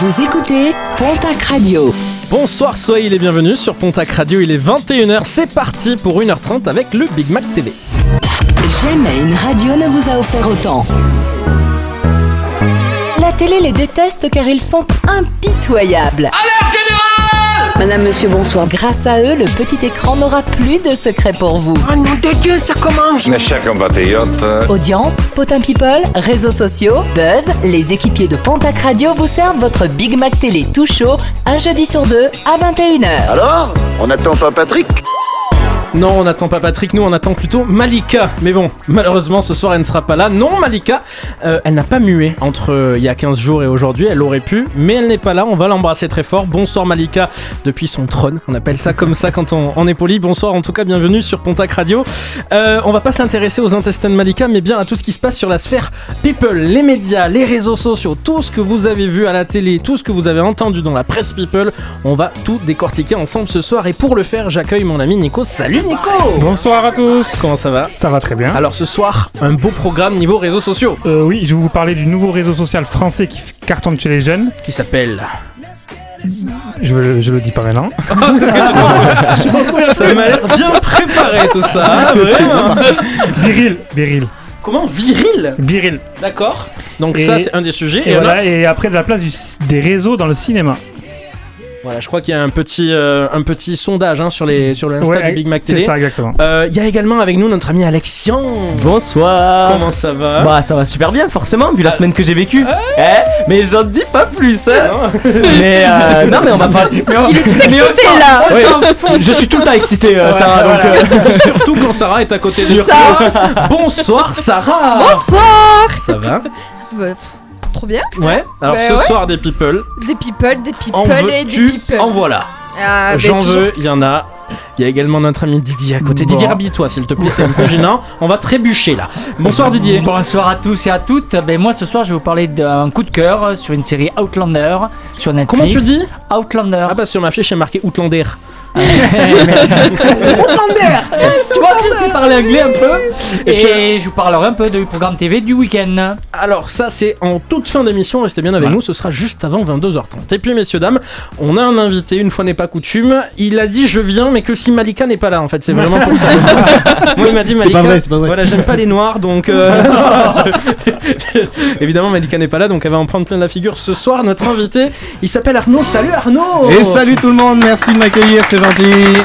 Vous écoutez Pontac Radio. Bonsoir, soyez les bienvenus sur Pontac Radio. Il est 21h, c'est parti pour 1h30 avec le Big Mac TV. Jamais une radio ne vous a offert autant. La télé les déteste car ils sont impitoyables. Madame, monsieur, bonsoir. Grâce à eux, le petit écran n'aura plus de secret pour vous. Oh nom de Dieu, ça commence Mes chers compatriotes, Audience, potin people, réseaux sociaux, buzz, les équipiers de Pontac Radio vous servent votre Big Mac Télé tout chaud, un jeudi sur deux à 21h. Alors On n'attend pas Patrick? Non, on n'attend pas Patrick, nous on attend plutôt Malika. Mais bon, malheureusement ce soir elle ne sera pas là. Non, Malika, euh, elle n'a pas mué entre euh, il y a 15 jours et aujourd'hui. Elle aurait pu, mais elle n'est pas là. On va l'embrasser très fort. Bonsoir Malika depuis son trône. On appelle ça comme ça quand on, est poli. Bonsoir en tout cas, bienvenue sur Pontac Radio. Euh, on va pas s'intéresser aux intestins de Malika, mais bien à tout ce qui se passe sur la sphère people, les médias, les réseaux sociaux, tout ce que vous avez vu à la télé, tout ce que vous avez entendu dans la presse people. On va tout décortiquer ensemble ce soir. Et pour le faire, j'accueille mon ami Nico. Salut Nico Bonsoir à tous. Comment ça va Ça va très bien. Alors ce soir, un beau programme niveau réseaux sociaux Euh, oui, je vais vous parler du nouveau réseau social français qui f- cartonne chez les jeunes. qui s'appelle. Je, le- je le dis pas maintenant. Ça m'a l'air bien préparé tout ça. Ah, vraiment Biril, Biril, Comment viril Biril. D'accord. Donc Et- ça c'est un des sujets. Et, Et, voilà, voilà. et après de la place du c- des réseaux dans le cinéma. Voilà, je crois qu'il y a un petit, euh, un petit sondage hein, sur, les, sur le Insta Ouais, du Big Mac C'est Télé. ça exactement. Euh, Il y a également avec nous notre ami Alexian. Bonsoir Comment ça va? Bah ça va super bien forcément vu la semaine que j'ai vécue Eh, Mais j'en dis pas plus hein. Non Mais euh, non mais on va parler mais on- Il est tout mais on excité là Ouais. On fout Je suis tout le temps excité euh, Ouais, Sarah voilà. euh, Surtout quand Sarah est à côté de toi. Bonsoir Sarah. Bonsoir Ça va? Bah, Trop bien Ouais. Alors Bah ce ouais. soir des people. Des people, des En people et des people. En voilà. Ah, bah, J'en veux, il y en a. Il y a également notre ami Didier à côté. Bon. Didier, rhabille-toi s'il te plaît, c'est un peu gênant. On va trébucher là. Bonsoir Didier. Bonsoir à tous et à toutes. Ben moi ce soir je vais vous parler d'un coup de cœur sur une série Outlander sur Netflix. Comment tu dis? Outlander. Ah bah sur ma fiche, c'est marqué Outlander. Tu vois, je sais parler anglais un peu. Et je vous parlerai un peu du programme TV du week-end. Alors ça c'est en toute fin d'émission, restez bien avec Voilà. nous, ce sera juste avant 22h30. Et puis messieurs, dames, on a un invité, une fois n'est pas coutume, il a dit je viens mais que si Malika n'est pas là en fait, c'est vraiment pour ça. Moi il m'a dit Malika, pas vrai, c'est pas vrai. voilà j'aime pas les noirs donc... euh, Évidemment Malika n'est pas là donc elle va en prendre plein la figure ce soir. Notre invité, il s'appelle Arnaud, salut Arnaud Et salut tout le monde, merci de m'accueillir, c'est gentil.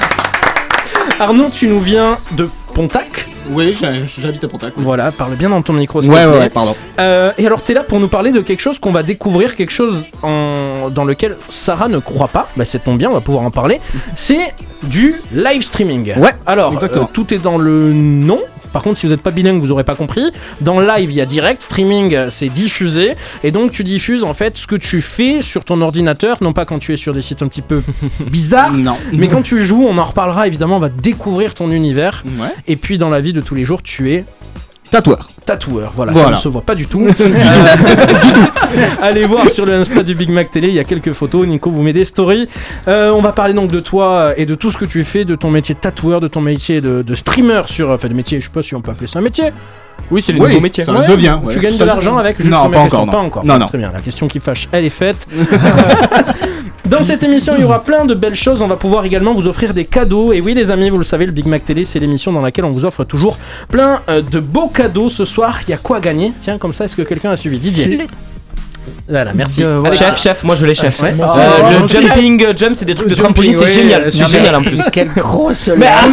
Arnaud tu nous viens de Pontac Oui, j'habite à Pontac. Voilà, parle bien dans ton micro. Ouais, ouais, pardon. Euh, et alors, t'es là pour nous parler de quelque chose qu'on va découvrir, quelque chose en- dans lequel Sarah ne croit pas. Bah, c'est tombe bien, on va pouvoir en parler. C'est du live streaming. Ouais, Alors, euh, tout est dans le nom. Par contre, si vous n'êtes pas bilingue, vous aurez pas compris. Dans live, il y a direct, streaming, euh, c'est diffusé. Et donc, tu diffuses en fait ce que tu fais sur ton ordinateur, non pas quand tu es sur des sites un petit peu bizarres, Non. mais quand tu joues, on en reparlera évidemment, on va découvrir ton univers. Ouais. Et puis, dans la vie de tous les jours, tu es Tatoueur. tatoueur. Voilà, Voilà. ça ne se voit pas du tout. Euh, Allez voir sur le Insta du Big Mac Télé, il y a quelques photos. Nico vous met des stories. Euh, on va parler donc de toi et de tout ce que tu fais, de ton métier de tatoueur, de ton métier de, de streamer sur. Enfin, de métier, je sais pas si on peut appeler ça un métier. Oui c'est le Oui, nouveau métier ça le devient. Tu gagnes de l'argent avec Juste Non, pas encore, non. Pas encore. Non, non. Très bien, la question qui fâche, elle est faite. Dans cette émission, il y aura plein de belles choses. On va pouvoir également vous offrir des cadeaux. Et oui, les amis, vous le savez, le Big Mac Télé, c'est l'émission dans laquelle on vous offre toujours plein euh, de beaux cadeaux. Ce soir, il y a quoi à gagner? Tiens, comme ça, est-ce que quelqu'un a suivi? Didier Voilà, merci. Euh. Chef, chef, moi je l'ai chef. Ouais. Euh, Oh, le jumping euh, jump c'est des trucs de trampoline, c'est ouais, génial, c'est génial en plus. Quelle grosse Mais ah,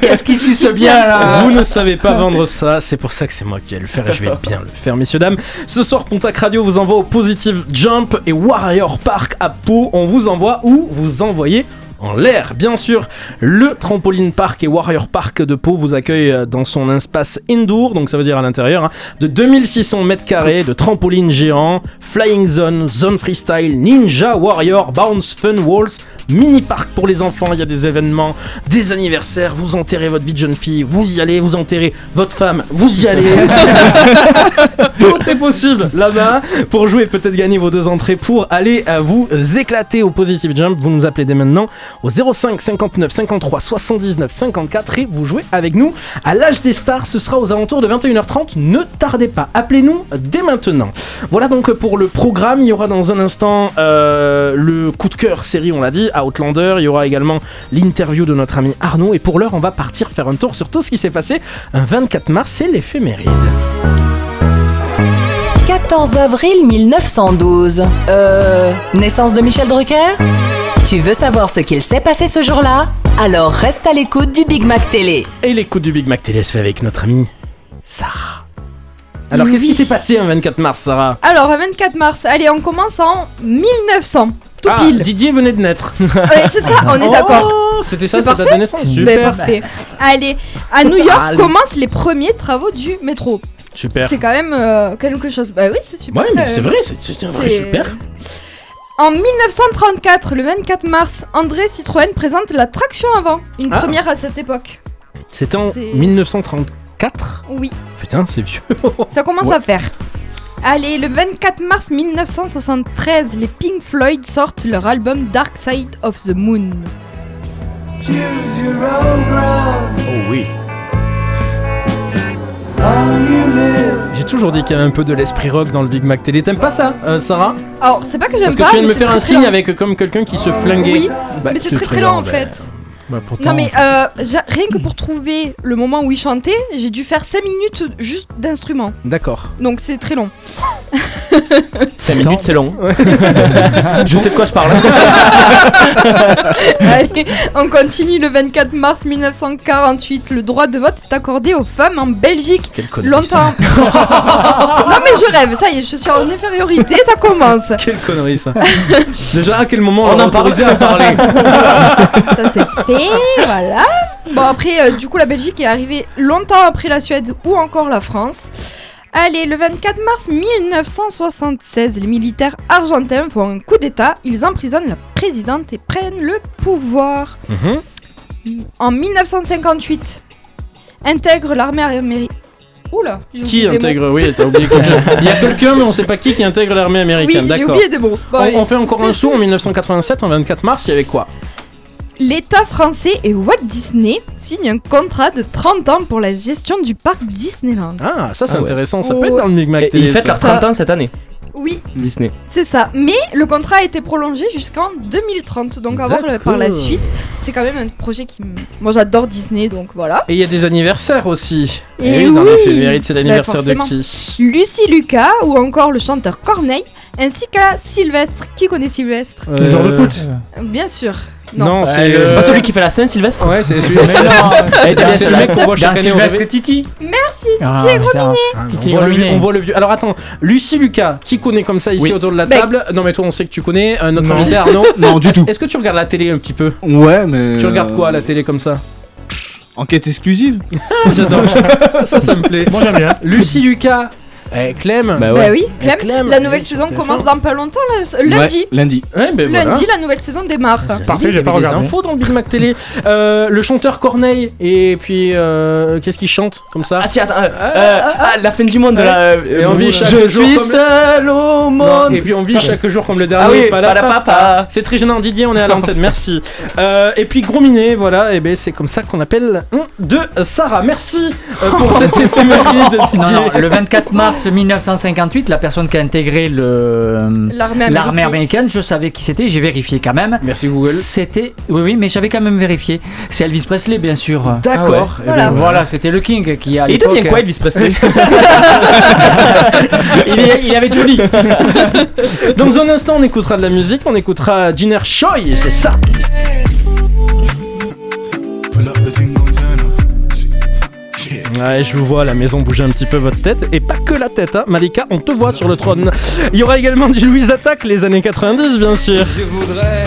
Qu'est-ce qui suce bien là Vous ne savez pas vendre ça, c'est pour ça que c'est moi qui vais le faire et je vais bien le faire, messieurs, dames. Ce soir, Pontac Radio vous envoie au Positive Jump et Warrior Park à Pau. On vous envoie où vous envoyez en l'air. Bien sûr, le Trampoline Park et Warrior Park de Pau vous accueille euh, dans son espace indoor, donc ça veut dire à l'intérieur, hein, de 2600 mètres carrés de trampoline géant, Flying Zone, Zone Freestyle, Ninja Warrior, Bounce Fun Walls, mini park pour les enfants. Il y a des événements, des anniversaires. Vous enterrez votre vie de jeune fille, vous y allez, vous enterrez votre femme, vous y allez. Tout est possible là-bas. Pour jouer, peut-être gagner vos deux entrées pour aller à vous éclater au Positive Jump. Vous nous appelez dès maintenant au 05 59 53 79 54 et vous jouez avec nous à l'âge des stars. Ce sera aux alentours de 21h30. Ne tardez pas, appelez-nous dès maintenant. Voilà donc pour le programme. Il y aura dans un instant euh, le coup de cœur série, on l'a dit, Outlander. Il y aura également l'interview de notre ami Arnaud. Et pour l'heure, on va partir faire un tour sur tout ce qui s'est passé un 24 mars. C'est l'éphéméride. 14 avril 1912. Euh. Naissance de Michel Drucker? Tu veux savoir ce qu'il s'est passé ce jour-là? Alors reste à l'écoute du Big Mac Télé. Et l'écoute du Big Mac Télé se fait avec notre amie Sarah. Alors, qu'est-ce qui s'est passé un 24 mars, Sarah? Alors, 24 mars, allez, on commence en 1900. Tout Ah, pile. Didier venait de naître. Ouais, c'est ça, on est d'accord. Oh, C'était ça, C'est sa date de parfait naissance. Ben, Super. parfait. Allez, à New York commencent les premiers travaux du métro. Super. C'est quand même euh, quelque chose. Bah oui, c'est super. Ouais, mais euh, c'est vrai, c'est- un vrai c'est- super. En 1934, le 24 mars, André Citroën présente la traction avant, une Ah. première à cette époque. C'était en C'est- 1934 Oui, Putain, c'est vieux. ça commence Ouais. à faire. Allez, le 24 mars 1973, les Pink Floyd sortent leur album Dark Side of the Moon. Oh oui. J'ai toujours dit qu'il y avait un peu de l'esprit rock dans le Big Mac Télé. T'aimes pas ça, euh, Sarah? Alors, c'est pas que j'aime Parce que pas, tu viens de me faire un signe avec euh, comme quelqu'un qui se flinguait. Oui, Bah, mais c'est très très lent en fait. bah, pourtant- Non mais euh, rien que pour trouver le moment où il chantait, j'ai dû faire 5 minutes juste d'instrument. D'accord. Donc c'est très long. 5 minutes, c'est long. Je sais de quoi je parle. Allez, on continue le 24 mars 1948. Le droit de vote est accordé aux femmes en Belgique. Quelle connerie. Longtemps. non mais je rêve, ça y est, je suis en infériorité, ça commence. Quelle connerie ça. Déjà, à quel moment On on, a autorisé à parler? Ça c'est fait, voilà. Bon après, euh, du coup la Belgique est arrivée longtemps après la Suède ou encore la France. Allez, le 24 mars 1976, les militaires argentins font un coup d'État, ils emprisonnent la présidente et prennent le pouvoir. Mhm. En 1958, intègre l'armée américaine. Oula, j'ai Qui intègre Oui, t'as oublié quelqu'un. Il y a quelqu'un, mais on sait pas qui qui intègre l'armée Oui, américaine. j'ai D'accord. oublié des mots. Bon, On, on fait encore un saut en 1987, en 24 mars, il y avait quoi? L'État français et Walt Disney signent un contrat de 30 ans pour la gestion du parc Disneyland. Ah, ça c'est Ah ouais. intéressant, ça Oh. peut être dans le Big Mac Et Télé. il fête ça. leurs 30 ans cette année, Oui, Disney. c'est ça. Mais le contrat a été prolongé jusqu'en 2030. Donc à voir par la suite. C'est quand même un projet qui me... Moi j'adore Disney, donc voilà. Et il y a des anniversaires aussi. Et oui, dans oui. l'éphéméride, c'est l'anniversaire de Bah, qui? Lucie Lucas ou encore le chanteur Corneille, ainsi qu'à Sylvestre. Qui connaît Sylvestre? Le genre de Euh, foot. Bien sûr. Non, Non. c'est C'est euh, pas celui qui fait la Saint-Sylvestre Ouais, c'est celui Mais non, C'est c'est le mec qu'on voit chaque année Sylvestre et Titi. Merci, Ah, Titi et Gros. ça- Ah, Titi on, voit le vieux, on voit le vieux. Alors attends, Lucie Lucas, qui connaît comme ça ici autour de la table? Non mais toi on sait que tu connais, notre Non. invité Arnaud? Non, du tout. Est-ce que tu regardes la télé un petit peu? Ouais, mais. Tu regardes euh, quoi à la télé comme ça? Enquête exclusive J'adore. ça, ça me plaît. Moi j'aime bien. Lucie Lucas, eh, Clem. Bah Bah ouais. oui, Clem. Clem, La nouvelle saison TF1. commence dans pas longtemps, là, lundi. Ouais, lundi. Ouais, ben voilà. Lundi, la nouvelle saison démarre. Parfait, j'ai pas avait des regardé. infos dans le Big Mac Télé. Euh, le chanteur Corneille, et puis euh, qu'est-ce qu'il chante comme ça? Ah si, attends, euh, euh, ah, la fin du monde de la... Et on vit chaque Je jour suis comme- seul au Non, monde et puis on vit Ça, chaque jour comme le Ah dernier. oui, Palapapa. palapapa. C'est très gênant, Didier, on est à l'antenne, merci. Et puis Gros Minet, voilà, et ben c'est comme ça qu'on appelle un de Sarah. Merci pour cette éphéméride, Didier. Non, non, le 24 mars 1958, la personne qui a intégré le L'armée américaine. américaine, je savais qui c'était, j'ai vérifié quand même. Merci Google. C'était, oui, oui, mais j'avais quand même vérifié. C'est Elvis Presley, bien sûr. D'accord. Eh ben, Voilà. Voilà, c'était le King qui à Et il devient quoi Elvis Presley il, est- il avait Johnny. Dans un instant, on écoutera de la musique, on écoutera Jiner Choi, c'est ça. Ouais, je vous vois, la maison bouger un petit peu votre tête, et pas que la tête, hein. Malika, on te voit sur le trône. Il y aura également du Louise Attaque, les années 90, bien sûr. Je voudrais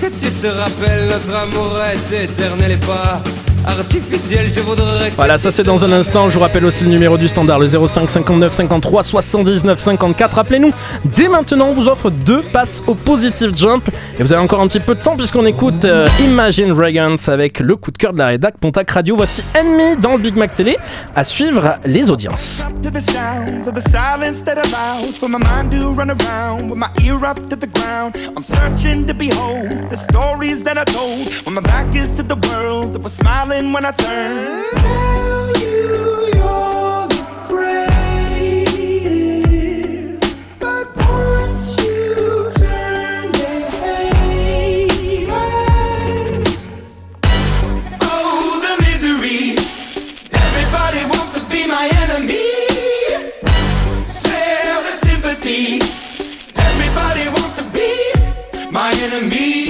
que tu te rappelles notre amour est et pas artificiel. Je voudrais. Voilà, ça c'est dans un instant. Je vous rappelle aussi le numéro du standard, le 05 59 53 79 54. Rappelez-nous, dès maintenant, on vous offre deux passes au Positive Jump. Et vous avez encore un petit peu de temps puisqu'on écoute euh, Imagine Dragons avec le coup de cœur de la rédac Pontac Radio. Voici Ennemi dans le Big Mac Télé. À suivre les audiences. to the sounds of the silence that allows for my mind to run around with my ear up to the ground. I'm searching to behold the stories that I told when my back is to the world that was smiling when I turn. Tell you you're the greatest, but once you turn. Oh, the misery! Everybody wants to be my enemy. Spare the sympathy. Everybody wants to be my enemy.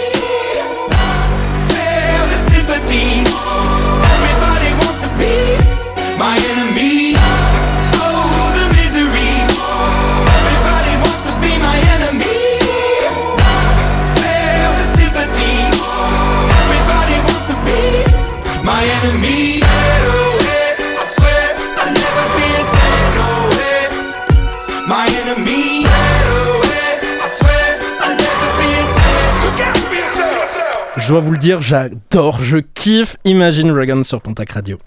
Everybody wants to be my enemy. Oh, the misery. Everybody wants to be my enemy. Spare the sympathy. Everybody wants to be my enemy. Je dois vous le dire, j'adore, je kiffe Imagine Dragons sur Pontac Radio.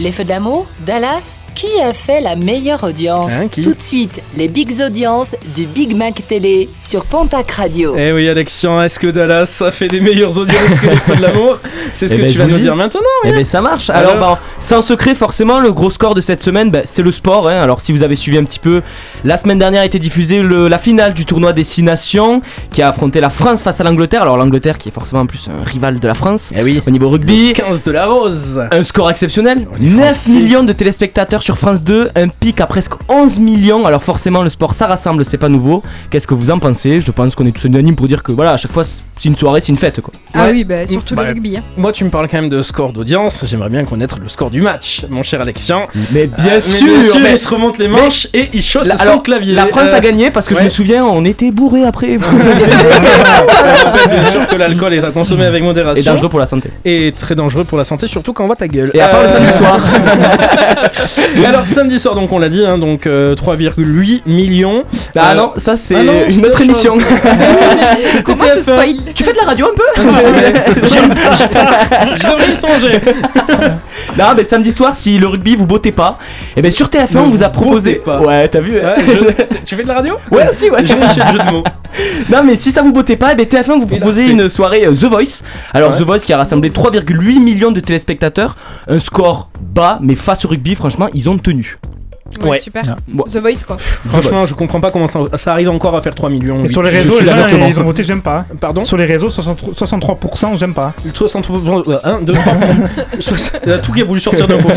Les feux d'amour, Dallas, qui a fait la meilleure audience? Hein, qui? Tout de suite, les big audiences du Big Mac Télé sur Pontac Radio. Eh oui, Alexian, est-ce que Dallas a fait des meilleures audiences que les feux de l'amour? C'est ce Eh que ben, tu vas nous dire maintenant. Eh ben ça marche. Alors, Alors? bah, sans secret, forcément, le gros score de cette semaine, bah, c'est le sport. hein. Alors si vous avez suivi un petit peu, la semaine dernière a été diffusée le- la finale du tournoi des Six Nations qui a affronté la France face à l'Angleterre. Alors l'Angleterre qui est forcément en plus un rival de la France Eh oui. au niveau rugby. 15 de la rose. Un score exceptionnel, 9 français. millions de téléspectateurs sur France 2, un pic à presque 11 millions. Alors forcément le sport ça rassemble, c'est pas nouveau. Qu'est-ce que vous en pensez? Je pense qu'on est tous unanimes pour dire que voilà, à chaque fois c'est une soirée, c'est une fête quoi. Ah Ouais. oui, bah, surtout Bah, le rugby. hein. Moi, tu me parles quand même de score d'audience. J'aimerais bien connaître le score du match, mon cher Alexian. Mais bien Euh, mais sûr, bien sûr, mais- il se remonte les manches et il chausse La- son alors, clavier. La France Euh, a gagné parce que je me souviens, on était bourré après. Je rappelle bien sûr que l'alcool est à consommer avec modération. Et dangereux pour la santé. Et très dangereux pour la santé, surtout quand on voit ta gueule. Et à part le Euh, samedi soir. Et alors samedi soir, donc on l'a dit, hein, donc euh, 3,8 millions. Ah Euh, non, ça c'est ah non, c'est une autre autre émission. Comment tu TF1. spoil tu fais de la radio un peu Je devrais y songer. Non, mais samedi soir, si le rugby vous bottez pas, et ben sur TF1 on vous a proposé. bottez pas. Ouais, t'as vu hein Ouais, je- Tu fais de la radio Ouais, aussi, ouais. J'ai lâché le jeu de mots. Non, mais si ça vous bottait pas, eh ben TF1 vous proposez une soirée euh, The Voice. Alors Ouais. The Voice qui a rassemblé 3,8 millions de téléspectateurs, un score bas, mais face au rugby, franchement, ils ont tenu. Ouais, Ouais. super. Bon. The Voice quoi. Franchement, je comprends pas comment ça, ça arrive encore à faire 3 millions. Et sur les réseaux, les d'accord. ils ont voté j'aime pas. Pardon Sur les réseaux, 63%, 63% j'aime pas. 63%, 1, 2, 3, Il y a tout qui a voulu sortir d'un coup.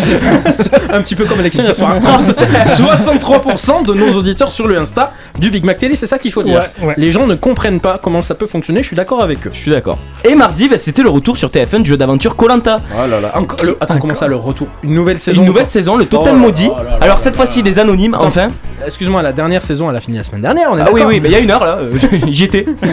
Un petit peu comme Alexandre hier soir. 63% de nos auditeurs sur le Insta du Big Mac Télé, c'est ça qu'il faut dire. Ouais, ouais. Les gens ne comprennent pas comment ça peut fonctionner, je suis d'accord avec eux. Je suis d'accord. Et mardi, bah, c'était le retour sur TF1 du jeu d'aventure Colanta. Oh là là. Le- Attends, comment ça le retour? Une nouvelle saison Une nouvelle saison, le Oh Totem là Maudit. là là là Alors là cette là fois-ci des anonymes, Attends. enfin. Excuse-moi, la dernière saison, elle a fini la semaine dernière, on est Ah oui, oui, mais il y a une heure là, euh, j'y étais.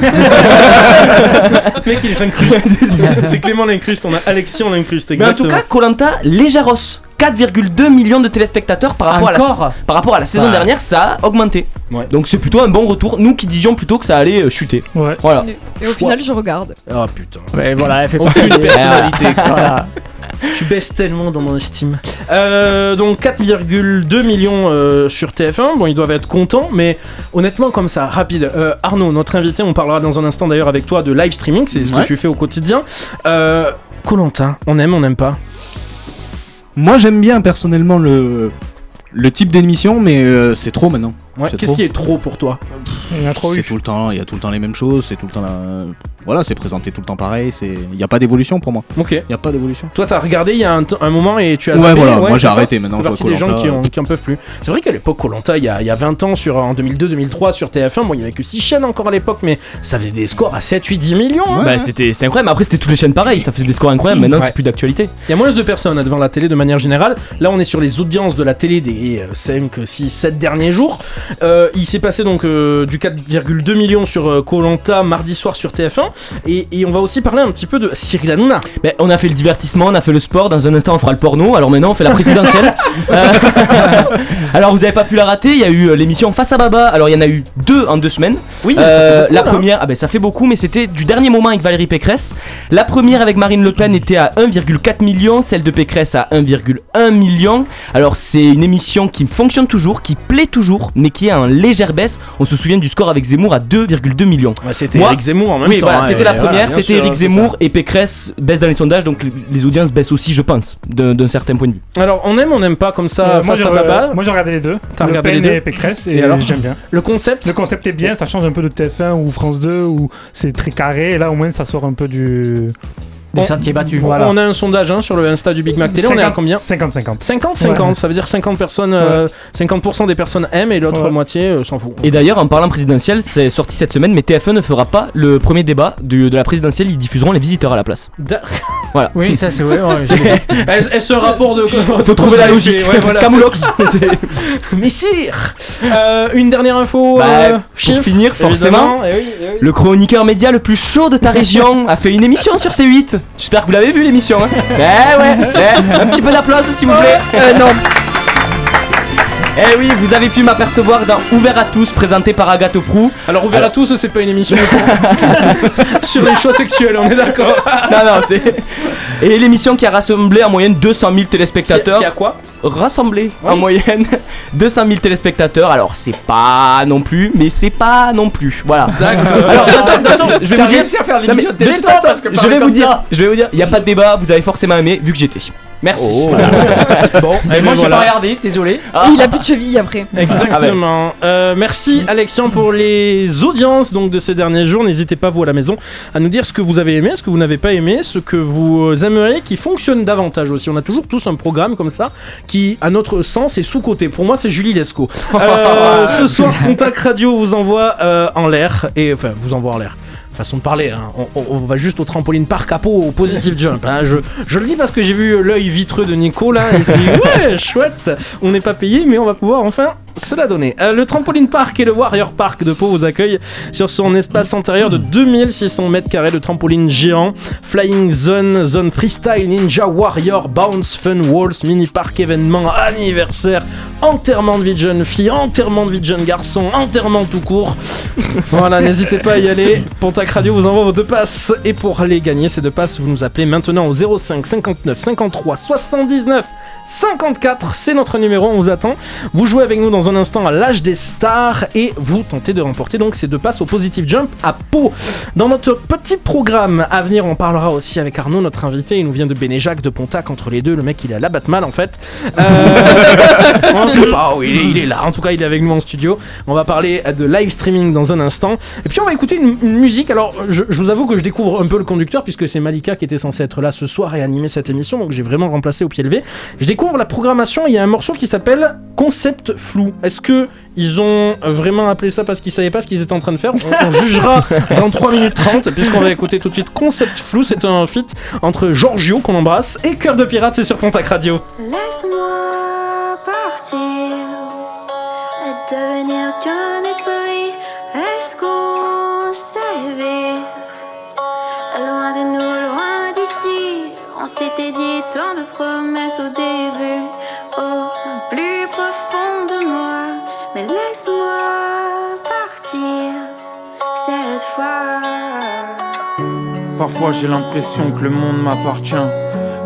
Mec, il s'incruste. C'est- C'est Clément l'incruste, on a Alexis, on l'incruste, Mais en tout exactement. cas, Colanta légèros. 4,2 millions de téléspectateurs par rapport, à la, par rapport à la saison Ouais. dernière, ça a augmenté. Ouais. Donc c'est plutôt un bon retour. Nous qui disions plutôt que ça allait euh, chuter. Ouais. Voilà. Et au final, je regarde. Oh putain. Mais voilà, elle fait personnalité. Voilà. Tu baisses tellement dans mon estime. Euh, donc 4,2 millions euh, sur TF1. Bon, ils doivent être contents, mais honnêtement, comme ça, rapide. Euh, Arnaud, notre invité, on parlera dans un instant d'ailleurs avec toi de live streaming, c'est ce que tu fais au quotidien. Colanta, on aime, on n'aime pas? Moi j'aime bien personnellement le le type d'émission, mais euh, c'est trop maintenant. Ouais, Qu'est-ce qui est trop pour toi? Il y en a trop C'est eu. tout le temps, il y a tout le temps les mêmes choses, c'est tout le temps la- Voilà, c'est présenté tout le temps pareil, c'est il y a pas d'évolution pour moi. Ok. Il y a pas d'évolution. Toi, t'as regardé il y a un, t- un moment et tu as. Ouais, zappé, voilà, moi, j'ai arrêté, maintenant, je partie vois des gens qui, ont- qui en peuvent plus. C'est vrai qu'à l'époque, Colanta, il y a, il y a 20 ans, sur, en 2002-2003, sur TF1, bon, il y avait que 6 chaînes encore à l'époque, mais ça faisait des scores à 7, 8, 10 millions. hein. Bah, c'était c'était incroyable. Après, c'était toutes les chaînes pareilles. Ça faisait des scores incroyables. Maintenant, Ouais. c'est plus d'actualité. Il y a moins de personnes devant la télé de manière générale. Là, on est sur les audiences de la télé des 5, 6, 7 derniers jours. Euh, il s'est passé donc euh, du 4,2 millions sur Colanta mardi soir sur TF1. Et, et on va aussi parler un petit peu de Cyril Hanouna. Mais on a fait le divertissement, on a fait le sport. Dans un instant, on fera le porno. Alors maintenant, on fait la présidentielle. Euh, alors, vous avez pas pu la rater. Il y a eu euh, l'émission Face à Baba. Alors, il y en a eu deux en deux semaines. Oui, Euh, ça fait beaucoup, la là, hein. première, ah ben ça fait beaucoup, mais c'était du dernier moment avec Valérie Pécresse. La première avec Marine Le Pen était à 1,4 million, celle de Pécresse à 1,1 million. Alors c'est une émission qui fonctionne toujours, qui plaît toujours, mais qui est en légère baisse. On se souvient du score avec Zemmour à 2,2 millions. Ouais, c'était Moi- Eric Zemmour en même oui, temps. voilà, hein, c'était la première, c'était sûr, Eric Zemmour et Pécresse baissent dans les sondages, donc les- audiences baissent aussi, je pense, d'un d'un certain point de vue. Alors, on aime, on n'aime pas comme ça Euh, moi, face à j'ai- Baba. moi j'ai regardé les deux. T'as Le regardé Pen les deux et Pécresse et, Et alors j'aime bien. Le concept Le concept est bien, ça change un peu de TF1 ou France 2 où c'est très carré et là au moins ça sort un peu du. Des On- sentiers battus. Voilà. On a un sondage hein, sur le Insta du Big Mac Télé, on est à 50, combien 50-50. 50-50, Ouais. ça veut dire 50 personnes, euh, 50% des personnes aiment et l'autre Ouais. moitié euh, s'en fout. Et d'ailleurs, en parlant présidentiel, c'est sorti cette semaine, mais TF1 ne fera pas le premier débat de, de la présidentielle, ils diffuseront les visiteurs à la place. Da- Voilà. Oui, ça c'est vrai. ouais, Et, et ce rapport de. Faut trouver la logique. Ouais, voilà, Camoulox. Messire Euh, Une dernière info. Bah, euh, pour finir, forcément, Eh oui, eh oui. le chroniqueur média le plus chaud de ta région a fait une émission sur C8. J'espère que vous l'avez vu l'émission. Hein. Eh ouais, eh, un petit peu d'applause s'il vous plaît. Euh, non. Eh oui, vous avez pu m'apercevoir dans Ouvert à tous, présenté par Agathe Prou. Alors, ouvert à tous, c'est pas une émission sur les choix sexuels, on est d'accord. non, non, c'est. Et l'émission qui a rassemblé en moyenne 200 000 téléspectateurs. Qui a quoi? Rassemblé Oui. en moyenne 200 000 téléspectateurs. Alors c'est pas non plus, mais c'est pas non plus. Voilà. D'accord. Alors de toute façon, de toute façon, je vais vous dire. réussi à faire Non, mais l'émission de de télé, toute toi, façon, parce que je vais vous dire, ça. je vais vous dire, il y a pas de débat. Vous avez forcément aimé vu que j'étais. Merci. Oh. Bon, Et et moi ben j'ai voilà. pas regardé, désolé. Ah. Il a plus de cheville après. Exactement. Euh, merci Alexian pour les audiences donc de ces derniers jours. N'hésitez pas vous à la maison à nous dire ce que vous avez aimé, ce que vous n'avez pas aimé, ce que vous aimeriez qui fonctionne davantage aussi. On a toujours tous un programme comme ça qui, à notre sens, est sous côté. Pour moi, c'est Julie Lescaut. Euh, ce soir, Contact Radio vous envoie euh, en l'air et enfin vous envoie en l'air. Façon de parler, hein. on, on- on va juste au trampoline par capot au positive jump. hein. Je, je le dis parce que j'ai vu l'œil vitreux de Nico là, et il s'est dit ouais chouette, on n'est pas payé mais on va pouvoir enfin se la donner. Euh, le trampoline park et le Warrior Park de Pau vous accueillent sur son espace intérieur de 2600 mètres carrés de trampoline géant, Flying Zone, zone freestyle, ninja warrior, bounce, fun walls, mini park événement, anniversaire, enterrement de vie de jeune fille, enterrement de vie de jeune garçon, enterrement tout court. Voilà, n'hésitez pas à y aller. Pontac Radio vous envoie vos deux passes. Et pour les gagner, ces deux passes, vous nous appelez maintenant au 05 59 53 79 54. C'est notre numéro, on vous attend. Vous jouez avec nous dans un instant à l'âge des stars et vous tentez de remporter donc ces deux passes au Positive Jump à Pau. Dans notre petit programme à venir, on parlera aussi avec Arnaud, notre invité. Il nous vient de Bénéjac, de Pontac, entre les deux. Le mec, il est à la Batman en fait. Euh, on sait pas où il est, il est là. En tout cas, il est avec nous en studio. On va parler de live streaming dans un instant. Et puis, on va écouter une, une musique. Alors, je, je vous avoue que je découvre un peu le conducteur puisque c'est Malika qui était censée être là ce soir et animer cette émission. Donc, j'ai vraiment remplacé au pied levé. Je découvre la programmation. Il y a un morceau qui s'appelle Concept Flou. Est-ce que ils ont vraiment appelé ça parce qu'ils savaient pas ce qu'ils étaient en train de faire On, on jugera dans 3 minutes 30 puisqu'on va écouter tout de suite Concept Flou. C'est un feat entre Giorgio qu'on embrasse et Cœur de Pirate. C'est sur Contact Radio. Laisse-moi partir et devenir qu'un Parfois j'ai l'impression que le monde m'appartient.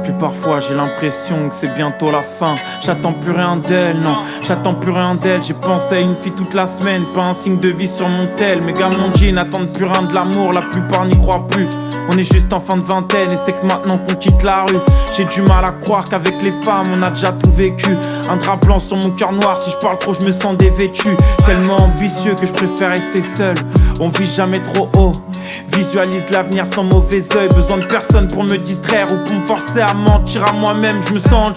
Puis parfois j'ai l'impression que c'est bientôt la fin. J'attends plus rien d'elle, non, j'attends plus rien d'elle. J'ai pensé à une fille toute la semaine, pas un signe de vie sur mon tel. Mes gars, mon G n'attendent plus rien de l'amour, la plupart n'y croient plus. On est juste en fin de vingtaine et c'est que maintenant qu'on quitte la rue. J'ai du mal à croire qu'avec les femmes on a déjà tout vécu. Un drap blanc sur mon cœur noir, si je parle trop, je me sens dévêtu. Tellement ambitieux que je préfère rester seul. On vit jamais trop haut. Visualise l'avenir sans mauvais oeil. Besoin de personne pour me distraire ou pour me forcer à mentir à moi-même. Je me sens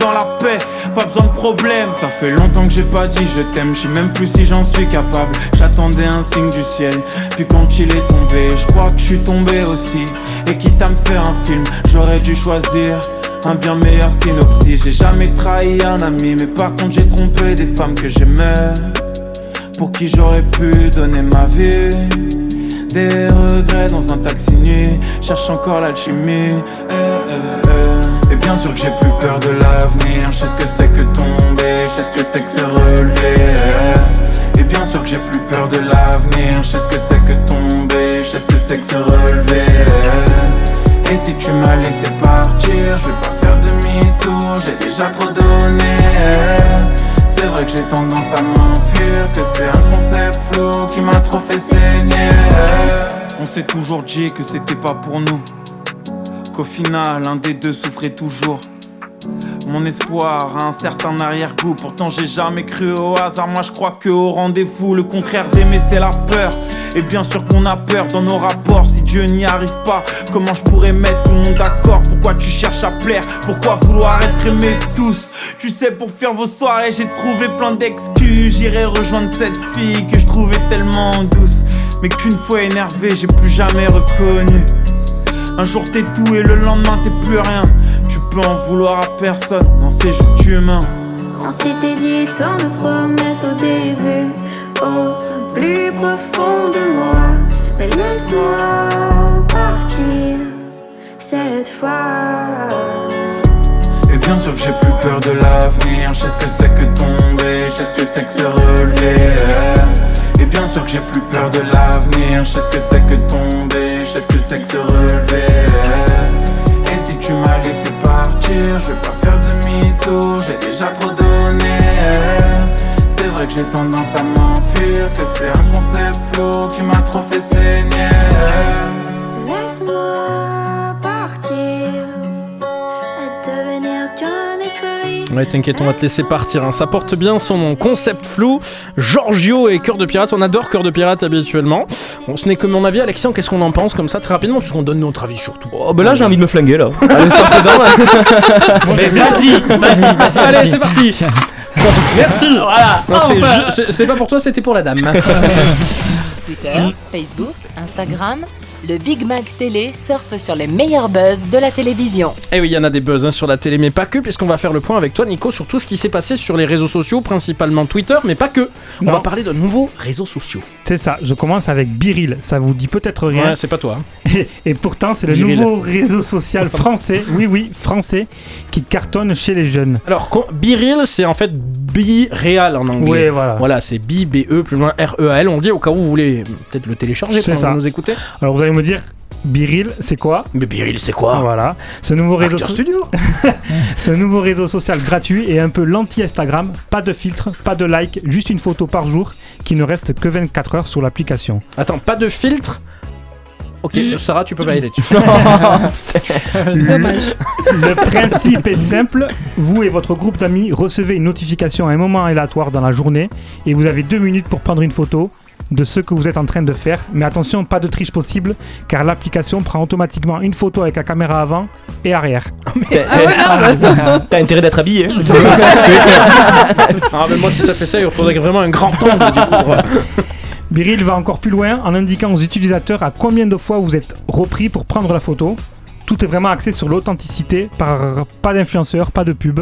dans la paix, pas besoin de problème. Ça fait longtemps que j'ai pas dit je t'aime, je sais même plus si j'en suis capable. J'attendais un signe du ciel, puis quand il est tombé, je crois que je suis tombé aussi. Et quitte à me faire un film, j'aurais dû choisir. Un bien meilleur synopsis, j'ai jamais trahi un ami, mais par contre j'ai trompé des femmes que j'aimais, pour qui j'aurais pu donner ma vie. Des regrets dans un taxi nuit, cherche encore l'alchimie. Eh, eh, eh. Et bien sûr que j'ai plus peur de l'avenir, je sais ce que c'est que tomber, je sais ce que c'est que se relever. Et bien sûr que j'ai plus peur de l'avenir, je sais ce que c'est que tomber, je sais ce que c'est que se relever. Et si tu m'as laissé partir, je vais pas faire demi-tour, j'ai déjà trop donné. C'est vrai que j'ai tendance à m'enfuir, que c'est un concept flou qui m'a trop fait saigner. On s'est toujours dit que c'était pas pour nous, qu'au final un des deux souffrait toujours. Mon espoir a un certain arrière-goût, pourtant j'ai jamais cru au hasard. Moi je crois que au rendez-vous, le contraire d'aimer c'est la peur. Et bien sûr qu'on a peur dans nos rapports. Si Dieu n'y arrive pas, comment je pourrais mettre tout le monde d'accord? Pourquoi tu cherches à plaire? Pourquoi vouloir être aimé tous? Tu sais, pour faire vos soirées, j'ai trouvé plein d'excuses. J'irai rejoindre cette fille que je trouvais tellement douce. Mais qu'une fois énervé, j'ai plus jamais reconnu. Un jour t'es tout et le lendemain t'es plus rien. Tu peux en vouloir à personne, non c'est juste humain. On s'était dit tant de promesses au début, au plus profond de moi. Mais laisse-moi partir cette fois. Et bien sûr que j'ai plus peur de l'avenir, je sais ce que c'est que tomber, je sais ce que c'est que se relever. Et bien sûr que j'ai plus peur de l'avenir, je sais ce que c'est que tomber, je sais ce que c'est que se relever. Et si tu m'as laissé partir, je vais pas faire demi-tour, j'ai déjà trop donné. Vrai que j'ai tendance à m'enfuir, que c'est un concept flou qui m'a trop fait saigner. Laisse-moi Ouais, t'inquiète, on va te laisser partir. hein. Ça porte bien son nom. Concept flou, Giorgio et Cœur de Pirate. On adore Cœur de Pirate habituellement. Bon, ce n'est que mon avis. Alexandre, qu'est-ce qu'on en pense comme ça très rapidement Puisqu'on donne notre avis surtout. Oh, bah là j'ai envie de me flinguer là. Vas-y, vas-y, vas-y. Allez, c'est parti Merci Voilà. Non, c'était Enfin. c'est pas pour toi, c'était pour la dame. Twitter, Facebook, Instagram, le Big Mac Télé surfe sur les meilleurs buzz de la télévision. Et Eh oui, il y en a des buzz hein, sur la télé, mais pas que, puisqu'on va faire le point avec toi, Nico, sur tout ce qui s'est passé sur les réseaux sociaux, principalement Twitter, mais pas que. On Non. va parler de nouveaux réseaux sociaux. C'est ça, je commence avec Biril, ça vous dit peut-être rien. Ouais, c'est pas toi. Et, et pourtant, c'est le nouveau réseau social français, oui, oui, français, qui cartonne chez les jeunes. Alors, Biril, c'est en fait bi-réal en anglais. Ouais, voilà. Voilà, c'est bi, B-E, plus loin R-E-A-L. On le dit au cas où vous voulez peut-être le télécharger ça. vous nous écoutez. Alors vous allez me dire, Biril, c'est quoi Mais Biril, c'est quoi Voilà, ce nouveau réseau so- Studio. Ce nouveau réseau social gratuit et un peu l'anti-Instagram, pas de filtre, pas de like, juste une photo par jour qui ne reste que 24 heures sur l'application. Attends, pas de filtre? Ok, Sarah, tu peux pas y aller. Dommage. Le principe est simple, vous et votre groupe d'amis recevez une notification à un moment aléatoire dans la journée et vous avez deux minutes pour prendre une photo de ce que vous êtes en train de faire. Mais attention, pas de triche possible car l'application prend automatiquement une photo avec la caméra avant et arrière. Ah ouais, merde. T'as intérêt d'être habillé. hein. ah, mais moi, si ça fait ça, il faudrait vraiment un grand angle du coup. pour- Biril va encore plus loin en indiquant aux utilisateurs à combien de fois vous êtes repris pour prendre la photo. Tout est vraiment axé sur l'authenticité, par pas d'influenceurs, pas de pub.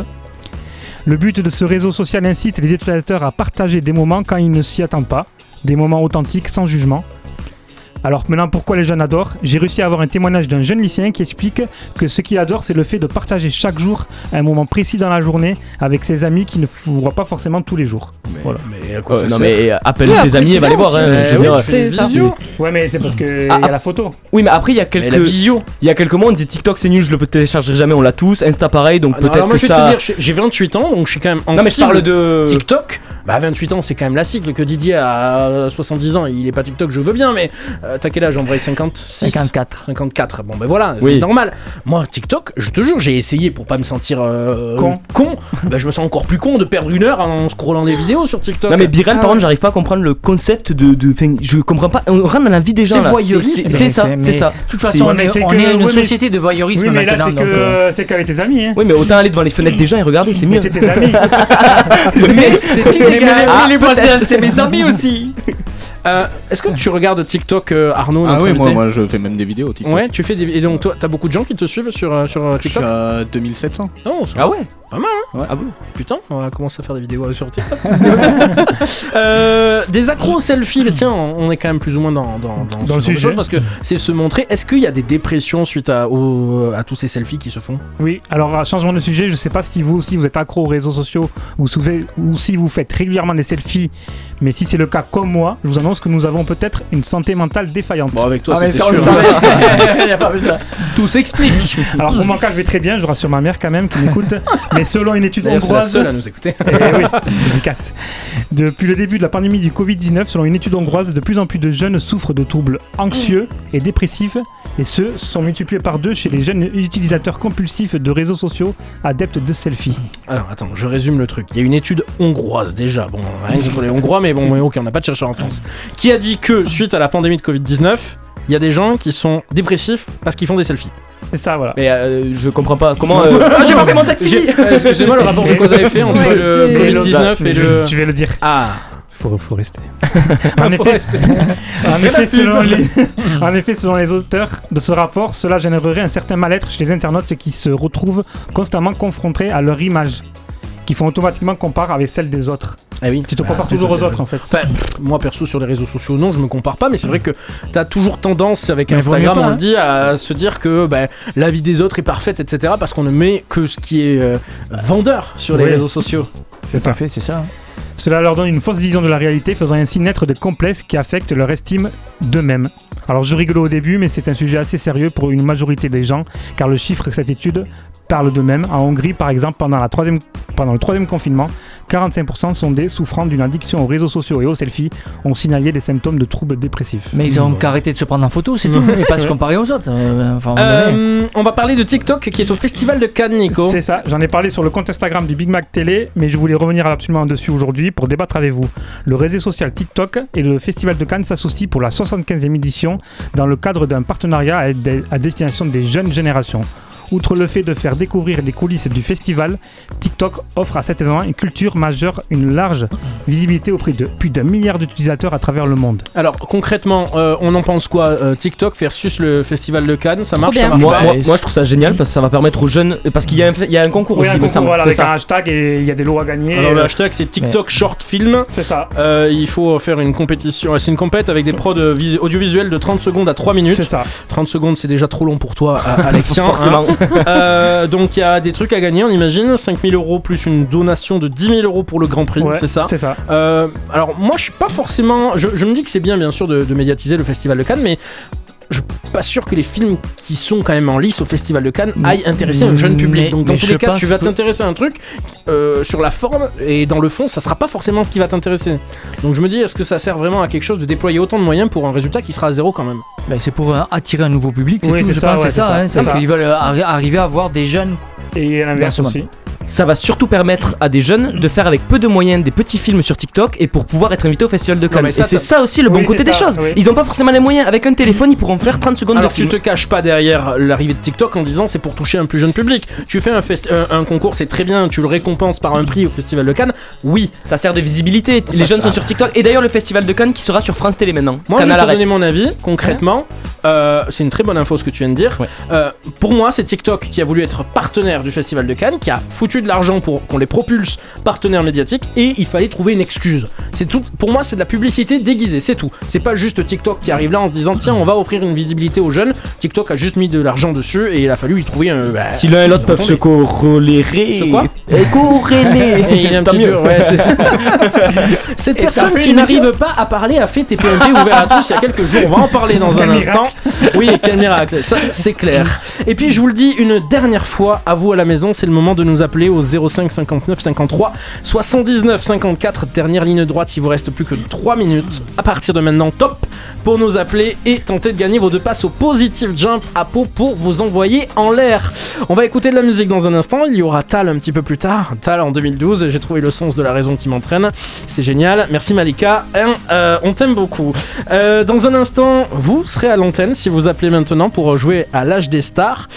Le but de ce réseau social incite les utilisateurs à partager des moments quand ils ne s'y attendent pas, des moments authentiques sans jugement. Alors maintenant, pourquoi les jeunes adorent? J'ai réussi à avoir un témoignage d'un jeune lycéen qui explique que ce qu'il adore, c'est le fait de partager chaque jour un moment précis dans la journée avec ses amis qui ne voient pas forcément tous les jours. Voilà. Mais à quoi Ouais, ça non sert? mais euh, appelle Oui, tes amis c'est et va les voir. hein, je veux Eh oui, dire. C'est ça. Ouais, mais c'est parce qu'il y Ah, a la photo. Oui, mais après il y a Mais la quelques visio. il y a quelques mois on disait TikTok c'est nul, je le téléchargerai jamais, on l'a tous. Insta pareil, donc Ah non, peut-être que je vais ça. te dire, j'ai- j'ai 28 ans, donc je suis quand même en Non mais je parle de. TikTok. Bah 28 ans, c'est quand même la cycle que Didier a 70 ans, il est pas TikTok, je veux bien, mais euh, t'as quel âge en vrai 56 54. 54. Bon ben voilà, c'est normal. Moi TikTok, je te jure, j'ai essayé pour pas me sentir euh, Con. con. bah je me sens encore plus con de perdre une heure en scrollant des vidéos sur TikTok. Non mais Biren Ah par ouais. contre j'arrive pas à comprendre le concept de, de enfin, je comprends pas on rentre dans la vie des gens C'est là voyeurisme. c'est ça c'est ça De toute façon, on est, on que- est une oui, mais- société de voyeurisme Oui, mais là, maintenant. c'est que euh, qu'avec tes amis. Hein. oui mais autant aller devant les fenêtres des gens et regarder c'est mieux c'est tes amis. mais c'est illégal. Ah, les voisins, peut-être. c'est mes amis aussi. Euh, Est-ce que tu regardes TikTok, euh, Arnaud Ah notre oui, moi, invité moi je fais même des vidéos TikTok. Ouais, tu fais des. Et donc toi, t'as beaucoup de gens qui te suivent sur, euh, sur euh, Je suis TikTok à 2700. Non, ça- ah ouais Pas mal, hein Ouais. Ah bon Putain, on va commencer à faire des vidéos euh, sur TikTok. Euh, des accros selfies, mais tiens, on est quand même plus ou moins dans, dans, dans, Dans le ce genre de sujet. choses, parce que c'est se montrer. Est-ce qu'il y a des dépressions suite à, au- à tous ces selfies qui se font? Oui, alors à changement de sujet, je sais pas si vous aussi vous êtes accro aux réseaux sociaux ou, souvent- ou si vous faites régulièrement des selfies, mais si c'est le cas comme moi, je vous annonce que nous avons peut-être une santé mentale défaillante. Bon, avec toi, Ah, le sûr. Tout s'explique. Alors pour mon cas, je vais très bien, je rassure ma mère quand même qui m'écoute, mais selon une étude D'ailleurs, c'est la hongroise... seule à nous écouter. Eh oui, dédicace. Depuis le début de la pandémie du Covid-19, selon une étude hongroise, de plus en plus de jeunes souffrent de troubles anxieux et dépressifs, et ceux sont multipliés par deux chez les jeunes utilisateurs compulsifs de réseaux sociaux adeptes de selfies. Alors attends, je résume le truc. Il y a une étude hongroise déjà, bon, rien contre les Hongrois, mais bon, ok, on n'a pas de chercheurs en France, qui a dit que suite à la pandémie de Covid-19, il y a des gens qui sont dépressifs parce qu'ils font des selfies. C'est ça, voilà. mais euh, je comprends pas comment euh, ah j'ai pas fait mon selfie euh, Excusez-moi, le rapport de cause à effet entre Ouais, le c'est- Covid-19 et je, le. je vais le dire. Ah, Faut, faut rester. en, effet, en, effet, selon les, en effet, selon les auteurs de ce rapport, cela générerait un certain mal-être chez les internautes qui se retrouvent constamment confrontés à leur image, qui font automatiquement comparer avec celle des autres. ah oui. Tu te Bah, compares toujours ça, aux autres vrai. en fait. Enfin, moi perso sur les réseaux sociaux non je me compare pas mais c'est vrai que t'as toujours tendance avec Mais Instagram pas, on le hein. dit à se dire que bah, la vie des autres est parfaite etc parce qu'on ne met que ce qui est euh, vendeur sur les Oui. réseaux sociaux C'est Tout à fait, c'est ça. Cela leur donne une fausse vision de la réalité, faisant ainsi naître des complexes qui affectent leur estime d'eux-mêmes. Alors je rigole au début, mais c'est un sujet assez sérieux pour une majorité des gens, car le chiffre que cette étude parle d'eux-mêmes. En Hongrie, par exemple, pendant, la troisième, pendant le troisième confinement, 45% sont des souffrant d'une addiction aux réseaux sociaux et aux selfies ont signalé des symptômes de troubles dépressifs. Mais ils ont qu'arrêté de se prendre en photo, c'est tout. Et pas se comparer aux autres. euh, Enfin. Euh, on va parler de TikTok qui est au festival de Cannes Nico C'est ça, j'en ai parlé sur le compte Instagram du Big Mac Télé, mais je voulais revenir absolument dessus aujourd'hui pour débattre avec vous. Le réseau social TikTok et le Festival de Cannes s'associent pour la 75e édition dans le cadre d'un partenariat à destination des jeunes générations. Outre le fait de faire découvrir les coulisses du festival, TikTok offre à cet événement une culture majeure, une large visibilité auprès de plus d'un milliard d'utilisateurs à travers le monde. alors concrètement euh, on en pense quoi euh, TikTok versus le festival de Cannes? Ça marche ça moi, moi, moi, je trouve ça génial parce que ça va permettre aux jeunes parce qu'il y, a un- il y a un concours Oui, aussi un concours, semble. voilà, un ça hashtag et il y a des lots à gagner. alors le hashtag c'est TikTok short film C'est ça, Euh, il faut faire une compétition c'est une compète avec des prods audiovisuels de 30 secondes à 3 minutes c'est ça. 30 secondes, c'est déjà trop long pour toi, Alexien. Forcément. hein. Euh, donc il y a des trucs à gagner, on imagine. 5000 euros plus une donation de 10 000 euros pour le Grand Prix, Ouais, c'est ça C'est ça. Euh, Alors moi, je suis pas forcément. Je, je me dis que c'est bien, bien sûr, de, de médiatiser le Festival de Cannes, mais je suis pas sûr que les films qui sont quand même en lice au Festival de Cannes aillent intéresser un jeune public. Mais- Donc dans tous les cas, tu vas t'intéresser à un truc euh, sur la forme et dans le fond, ça sera pas forcément ce qui va t'intéresser. Donc je me dis, est-ce que ça sert vraiment à quelque chose de déployer autant de moyens pour un résultat qui sera à zéro quand même? Ben, c'est pour euh, attirer un nouveau public, c'est Oui, tout, c'est je ça, pense, ouais, c'est c'est ça. ça, hein, ça. qu'ils veulent euh, arri- arriver à avoir des jeunes. Et l'inverse Dans ce aussi. Ça va surtout permettre à des jeunes de faire avec peu de moyens des petits films sur TikTok et pour pouvoir être invités au festival de Cannes. et c'est ça- aussi le bon Oui, côté des ça, choses. oui. Ils n'ont pas forcément les moyens. Avec un téléphone, ils pourront faire 30 secondes Alors de tu film. te caches pas derrière l'arrivée de TikTok en disant c'est pour toucher un plus jeune public. Tu fais un, fest- un, un concours, c'est très bien, tu le récompenses par un prix au Festival de Cannes. Oui. Ça sert de visibilité. Ça les jeunes sert- sont sur TikTok. Et d'ailleurs, le festival de Cannes qui sera sur France Télé maintenant. Moi je vais Canal te donner mon avis concrètement. Euh, c'est une très bonne info ce que tu viens de dire. Ouais. Euh, pour moi c'est TikTok qui a voulu être partenaire du Festival de Cannes, qui a foutu de l'argent pour qu'on les propulse partenaires médiatiques et il fallait trouver une excuse. C'est tout. Pour moi, c'est de la publicité déguisée, c'est tout. C'est pas juste TikTok qui arrive là en se disant tiens, on va offrir une visibilité aux jeunes. TikTok a juste mis de l'argent dessus et il a fallu y trouver un. bah, Si l'un et l'autre peuvent se corréler. Ce quoi corréler. Et il est un petit mieux. dur, ouais, c'est- Cette Et personne qui n'arrive pas à parler a fait TPMP ouvert à tous il y a quelques jours. On va en parler dans un instant. Oui, quel miracle, ça c'est clair. Et puis je vous le dis une dernière fois à vous à la maison, c'est le moment de nous appeler au 05 59 53 79 54. Dernière ligne droite, il vous reste plus que 3 minutes. À partir de maintenant, top pour nous appeler et tenter de gagner vos deux passes au Positive Jump à Pau pour vous envoyer en l'air. On va écouter de la musique dans un instant. Il y aura Tal un petit peu plus tard. Tal en 2012. J'ai trouvé le sens de la raison qui m'entraîne. C'est génial. Merci Malika. Hein, euh, on t'aime beaucoup. Euh, dans un instant, vous serez à l'antenne si vous appelez maintenant pour jouer à l'âge des stars.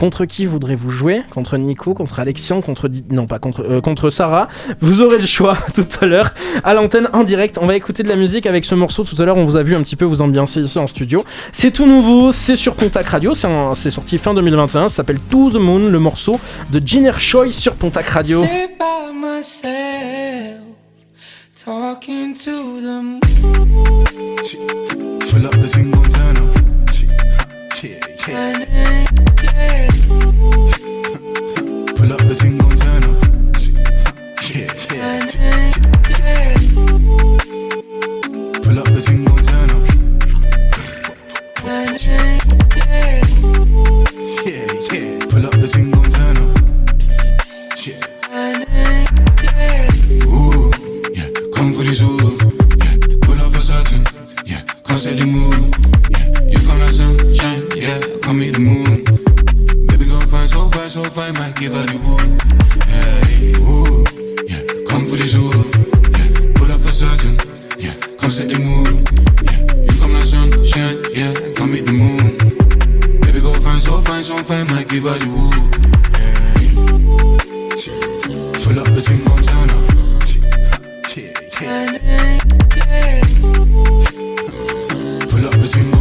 Contre qui voudrez-vous jouer? Contre Nico, contre Alexian, contre Di- non pas contre euh, contre Sarah. Vous aurez le choix tout à l'heure à l'antenne en direct. On va écouter de la musique avec ce morceau. Tout à l'heure, on vous a vu un petit peu vous ambiancer ici en studio. C'est tout nouveau, c'est sur Pontac Radio. C'est un- sorti fin 2021. Ça s'appelle To the Moon, le morceau de Jiner Choi sur Pontac Radio. Talking to the moon. Pull up the thing, gon' turn up. Yeah, yeah. Pull up the thing, gon' turn up. Yeah, yeah. Pull up the thing, gon' turn up. Yeah, yeah. Pull up the thing, gon' turn up. Yeah. Ooh, yeah. Come for this ooh. Yeah. Pull up for certain. Yeah. Can't say the mood. You come like sunshine. Yeah. Come meet the moon. Fine, so fine, so fine. Might give her the woo. Hey, ooh. Yeah. Come for this ooh. Yeah. Pull up for certain. Yeah. Come set the mood. Yeah. You come like sunshine. Yeah. Come meet the moon. Baby, go fine, so fine, so fine. Might give her the woo. Hey. Pull up the thing, gon' turn up. Yeah, yeah. Pull up the thing,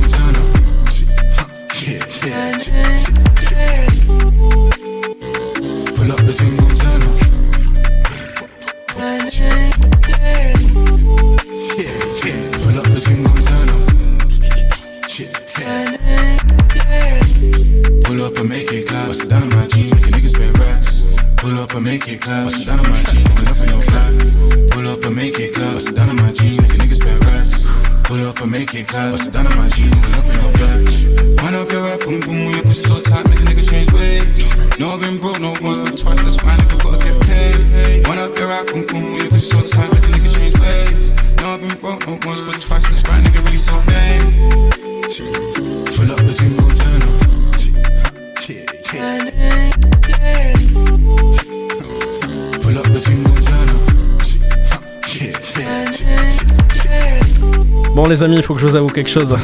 amis, il faut que je vous avoue quelque chose.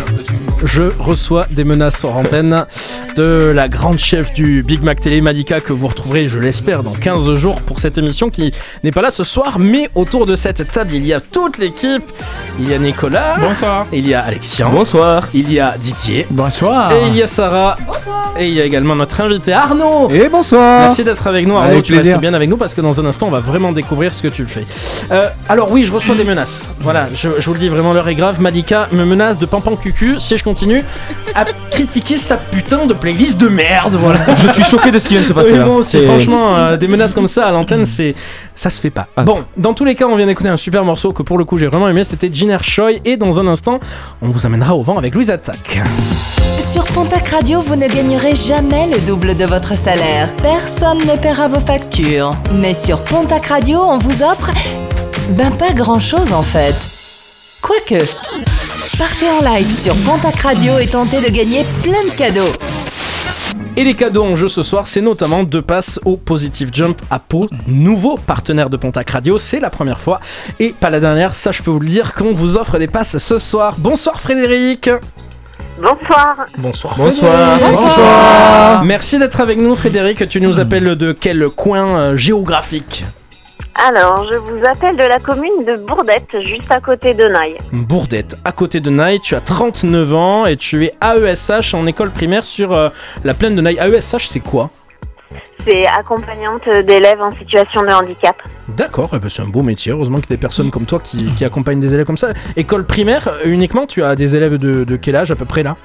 Je reçois des menaces hors antenne de la grande chef du Big Mac Télé, Malika, que vous retrouverez, je l'espère, dans 15 jours pour cette émission qui n'est pas là ce soir, mais autour de cette table, il y a toute l'équipe. Il y a Nicolas. Bonsoir. Il y a Alexian. Bonsoir. Il y a Didier. Bonsoir. Et il y a Sarah. Et il y a également notre invité Arnaud. Et bonsoir. Merci d'être avec nous Arnaud, Avec tu plaisir. restes bien avec nous parce que dans un instant on va vraiment découvrir ce que tu fais. Euh, alors oui, je reçois des menaces. Voilà, je, je vous le dis vraiment l'heure est grave. Malika me menace de pampan cucu si je continue à critiquer sa putain de playlist de merde. Voilà. Je suis choqué de ce qui vient de se passer Oui, là. C'est- franchement, euh, des menaces comme ça à l'antenne, c'est ça se fait pas. Ah. Bon, dans tous les cas, on vient d'écouter un super morceau que pour le coup j'ai vraiment aimé. C'était Et dans un instant, on vous amènera au vent avec Louise Attack. Sur Pontac Radio, vous ne gagnerez jamais le double de votre salaire. Personne ne paiera vos factures. Mais sur Pontac Radio, on vous offre. Ben, pas grand chose en fait. Quoique. Partez en live sur Pontac Radio et tentez de gagner plein de cadeaux. Et les cadeaux en jeu ce soir, c'est notamment deux passes au Positive Jump à Pau, nouveau partenaire de Pontac Radio, c'est la première fois et pas la dernière, ça je peux vous le dire, qu'on vous offre des passes ce soir. Bonsoir Frédéric Bonsoir. Bonsoir Bonsoir. Frédéric. Bonsoir. Merci d'être avec nous Frédéric, tu nous appelles de quel coin euh, géographique? Alors, je vous appelle de la commune de Bourdette, juste à côté de Naï. Bourdette, à côté de Naï, tu as 39 ans et tu es AESH en école primaire sur euh, la plaine de Naï. AESH c'est quoi? C'est accompagnante d'élèves en situation de handicap. D'accord, eh ben, c'est un beau métier. Heureusement qu'il y a des personnes comme toi qui, qui accompagnent des élèves comme ça. École primaire, euh, uniquement, tu as des élèves de, de quel âge à peu près là?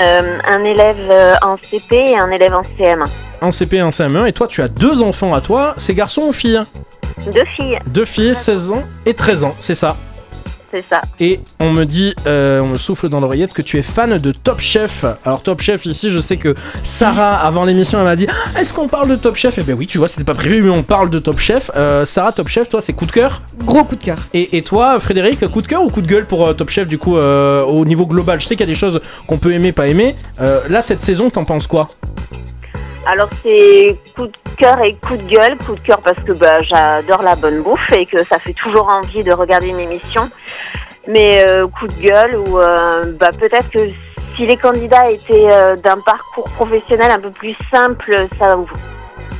Euh, un élève euh, en CP et un élève en CM1. En CP et en CM1. Et toi, tu as deux enfants à toi. C'est garçon ou fille? Deux filles, Deux filles, 16 ans et 13 ans, c'est ça? C'est ça. Et on me dit, euh, on me souffle dans l'oreillette que tu es fan de Top Chef. Alors Top Chef ici, je sais que Sarah, avant l'émission, elle m'a dit, Ah, est-ce qu'on parle de Top Chef? Eh bien oui, tu vois, c'était pas prévu, mais on parle de Top Chef. Euh, Sarah, Top Chef, toi, c'est coup de cœur? Gros coup de cœur. et, et toi, Frédéric, coup de cœur ou coup de gueule pour euh, Top Chef du coup euh, au niveau global? Je sais qu'il y a des choses qu'on peut aimer, pas aimer. Euh, là, cette saison, t'en penses quoi? Alors c'est coup de cœur et coup de gueule. Coup de cœur parce que bah, j'adore la bonne bouffe et que ça fait toujours envie de regarder une émission. Mais euh, coup de gueule ou euh, bah, peut-être que si les candidats étaient euh, d'un parcours professionnel un peu plus simple, ça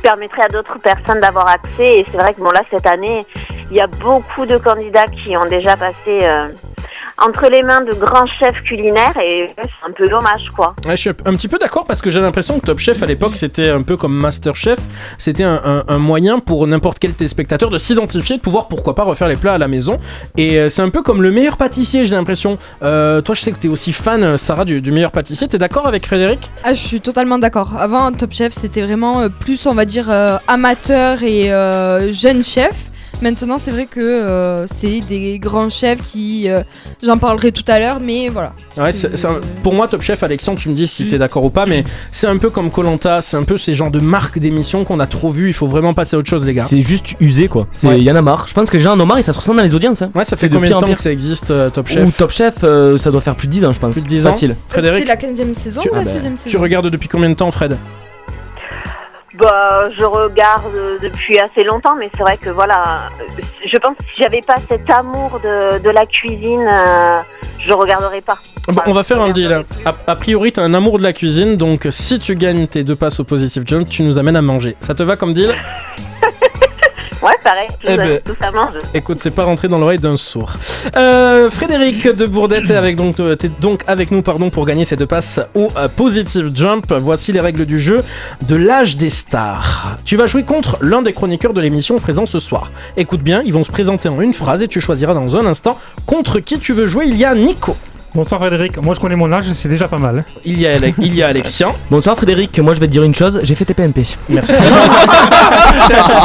permettrait à d'autres personnes d'avoir accès. Et c'est vrai que bon là cette année, il y a beaucoup de candidats qui ont déjà passé entre les mains de grands chefs culinaires et ouais, c'est un peu dommage quoi. Ouais, je suis un petit peu d'accord parce que j'ai l'impression que Top Chef à l'époque c'était un peu comme Master Chef, c'était un, un- un moyen pour n'importe quel téléspectateur de s'identifier, de pouvoir pourquoi pas refaire les plats à la maison. Et euh, c'est un peu comme le meilleur pâtissier, j'ai l'impression. Euh, toi, je sais que t'es aussi fan, euh, Sarah, du, du meilleur pâtissier. T'es d'accord avec Frédéric? Ah, je suis totalement d'accord. Avant, Top Chef, c'était vraiment euh, plus, on va dire, euh, amateur et euh, jeune chef. Maintenant, c'est vrai que euh, c'est des grands chefs qui. euh, J'en parlerai tout à l'heure, mais voilà. Ouais, c'est- c'est un- pour moi, Top Chef, Alexandre, tu me dis Mm. si t'es d'accord ou pas, mais c'est un peu comme Colanta, c'est un peu ces genres de marques d'émissions qu'on a trop vu. Il faut vraiment passer à autre chose, les gars. C'est juste usé quoi. C'est Ouais. y en a marre. Je pense que les gens en ont marre et ça se ressent dans les audiences. hein. Ouais, ça C'est fait de combien pire de en temps pire. que ça existe, euh, Top Chef Ou Top Chef, euh, ça doit faire plus de 10 ans, je pense. Plus de 10 ans Facile. C'est Frédéric, la 15e saison tu, ou la ah bah, 16e tu saison regardes depuis combien de temps, Fred? Bah, je regarde depuis assez longtemps, mais c'est vrai que voilà, je pense que si j'avais pas cet amour de, de la cuisine, euh, je regarderais pas. Bon, on va faire un deal. A, a priori, t'as un amour de la cuisine, donc si tu gagnes tes deux passes au Positive Jump, tu nous amènes à manger. Ça te va comme deal? Ouais, pareil, tout, Eh ça, ben. tout ça mange. Écoute, c'est pas rentré dans l'oreille d'un sourd. Euh, Frédéric de Bourdette est avec donc, euh, donc avec nous pardon, pour gagner ces deux passes au euh, Positive Jump. Voici les règles du jeu de l'âge des stars. Tu vas jouer contre l'un des chroniqueurs de l'émission présent ce soir. Écoute bien, ils vont se présenter en une phrase et tu choisiras dans un instant contre qui tu veux jouer. Il y a Nico. Bonsoir Frédéric, moi je connais mon âge, c'est déjà pas mal. hein. Il y a, Ale- il y a Alexien. Bonsoir Frédéric, moi je vais te dire une chose, j'ai fait TPMP. Merci.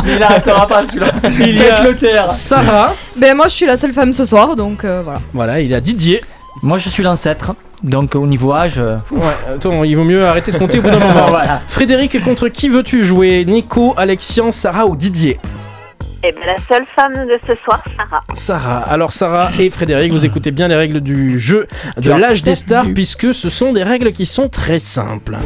Il arrêtera pas celui-là. Il y a le taire. Sarah. Ben, moi, je suis la seule femme ce soir, donc euh, voilà. Voilà, il y a Didier. Moi je suis l'ancêtre. Donc au niveau âge. euh, Ouais, attends, il vaut mieux arrêter de compter au bout d'un moment. Voilà. Frédéric, contre qui veux-tu jouer? Nico, Alexian, Sarah ou Didier? Et ben, la seule femme de ce soir, Sarah. Sarah. Alors Sarah et Frédéric, vous écoutez bien les règles du jeu de l'âge des stars puisque ce sont des règles qui sont très simples.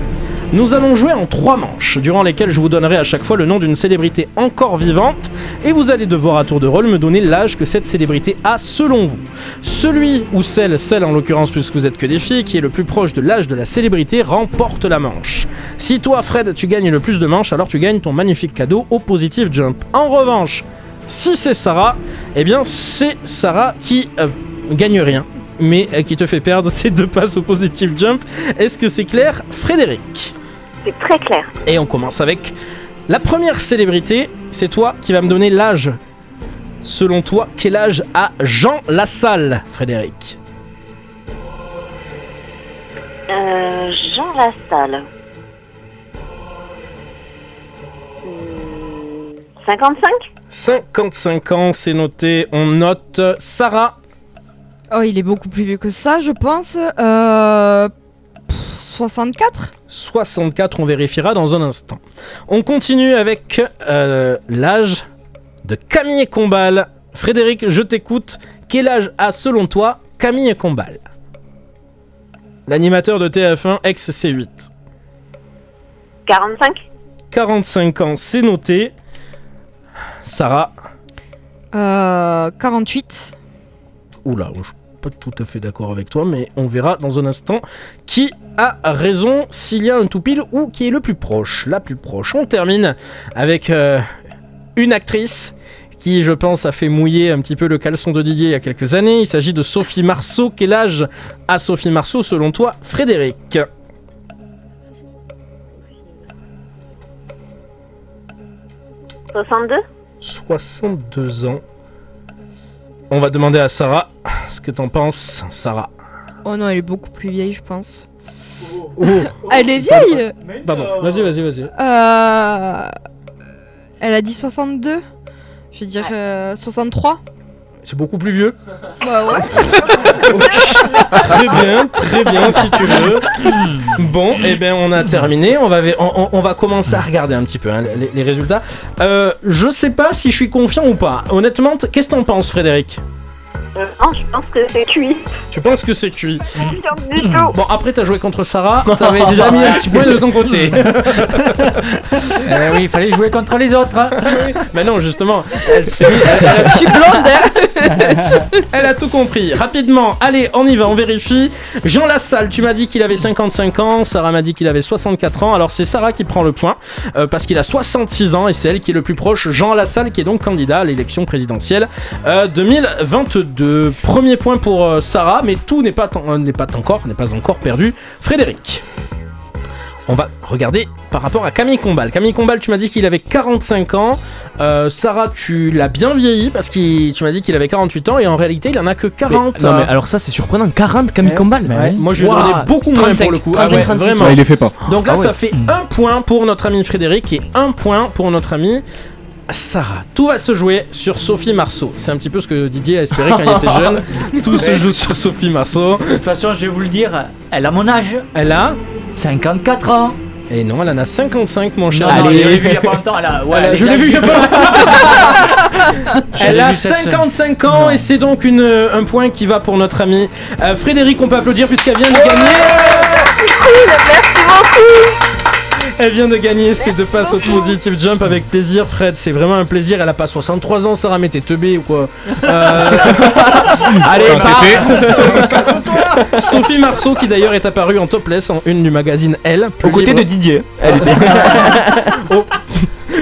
Nous allons jouer en trois manches, durant lesquelles je vous donnerai à chaque fois le nom d'une célébrité encore vivante, et vous allez devoir à tour de rôle me donner l'âge que cette célébrité a selon vous. Celui ou celle, celle en l'occurrence puisque vous êtes que des filles, qui est le plus proche de l'âge de la célébrité remporte la manche. Si toi Fred tu gagnes le plus de manches, alors tu gagnes ton magnifique cadeau au Positive Jump. En revanche, si c'est Sarah, eh bien c'est Sarah qui euh, gagne rien, mais euh, qui te fait perdre ces deux passes au Positive Jump. Est-ce que c'est clair, Frédéric? C'est très clair. Et on commence avec la première célébrité. C'est toi qui vas me donner l'âge. Selon toi, quel âge a Jean Lassalle, Frédéric? Euh, Jean Lassalle. Hmm, 55 55 ans, c'est noté. On note Sarah. Oh, il est beaucoup plus vieux que ça, je pense. Euh... pff, 64 64, on vérifiera dans un instant. On continue avec euh, l'âge de Camille Combal. Frédéric, je t'écoute. Quel âge a selon toi Camille Combal? L'animateur de TF1 ex-C8. 45 45 ans, c'est noté. Sarah. euh... 48 Oula, je suis pas tout à fait d'accord avec toi, mais on verra dans un instant qui a raison, s'il y a un tout pile ou qui est le plus proche. La plus proche. On termine avec euh, une actrice qui, je pense, a fait mouiller un petit peu le caleçon de Didier il y a quelques années. Il s'agit de Sophie Marceau. Quel âge a Sophie Marceau selon toi, Frédéric? 62 62 ans. On va demander à Sarah ce que t'en penses, Sarah. Oh non, elle est beaucoup plus vieille, je pense. Oh. Elle est vieille Pardon, vas-y, vas-y, vas-y. Euh... Elle a dit 62 Je vais dire euh, 63 C'est beaucoup plus vieux. Bah ouais. Très bien, très bien, si tu veux. Bon, et ben on a terminé. On va, on, va commencer à regarder un petit peu hein, les, les résultats. Euh, je sais pas si je suis confiant ou pas. Honnêtement, qu'est-ce que t'en penses, Frédéric? Euh, Non, je pense que c'est cuit. Tu penses que c'est cuit Sûr du tout. Bon, après, t'as joué contre Sarah. T'avais déjà mis un petit point de ton côté. Eh oui, il fallait jouer contre les autres. hein. Mais non, justement, elle, s'est mis- elle- elle a- Je suis blonde hein. Elle a tout compris. Rapidement, allez, on y va, on vérifie. Jean Lassalle, tu m'as dit qu'il avait 55 ans. Sarah m'a dit qu'il avait 64 ans. Alors c'est Sarah qui prend le point euh, parce qu'il a 66 ans et c'est elle qui est le plus proche. Jean Lassalle qui est donc candidat à l'élection présidentielle euh, 2022. Premier point pour euh, Sarah, mais tout n'est pas, tan- euh, n'est pas encore, n'est pas encore perdu. Frédéric. On va regarder par rapport à Camille Combal. Camille Combal, tu m'as dit qu'il avait 45 ans. Euh, Sarah, tu l'as bien vieilli parce que tu m'as dit qu'il avait 48 ans et en réalité, il en a que 40. Mais- non, mais alors ça, c'est surprenant. 40 Camille Ouais. Combal Ouais, Moi, je lui donné beaucoup moins 35, pour le coup. 35, Ah ouais, 36, vraiment. ouais. il les fait pas. Donc là, Ah ouais. ça fait un point pour notre ami Frédéric et un point pour notre ami Sarah. Tout va se jouer sur Sophie Marceau. C'est un petit peu ce que Didier a espéré quand il était jeune. Tout se joue sur Sophie Marceau. De toute façon, je vais vous le dire, elle a mon âge. Elle a 54 ans. Et non, elle en a 55, mon cher. Non, non, Allez. je l'ai vu il y a pas longtemps. Elle a, ouais, Elle a- les je l'ai vu il y a pas longtemps. Elle a vu cette semaine. 55 ans et c'est donc une, un point qui va pour notre amie euh, Frédéric. On peut applaudir puisqu'elle vient de gagner. Merci beaucoup. Elle vient de gagner ses deux passes au Positive Jump avec plaisir, Fred. C'est vraiment un plaisir. Elle a pas 63 ans, Sarah, mais t'es teubé ou quoi Euh, Allez, bah. Sophie Marceau, qui d'ailleurs est apparue en topless en une du magazine Elle. Aux côtés de Didier. Elle était. Oh.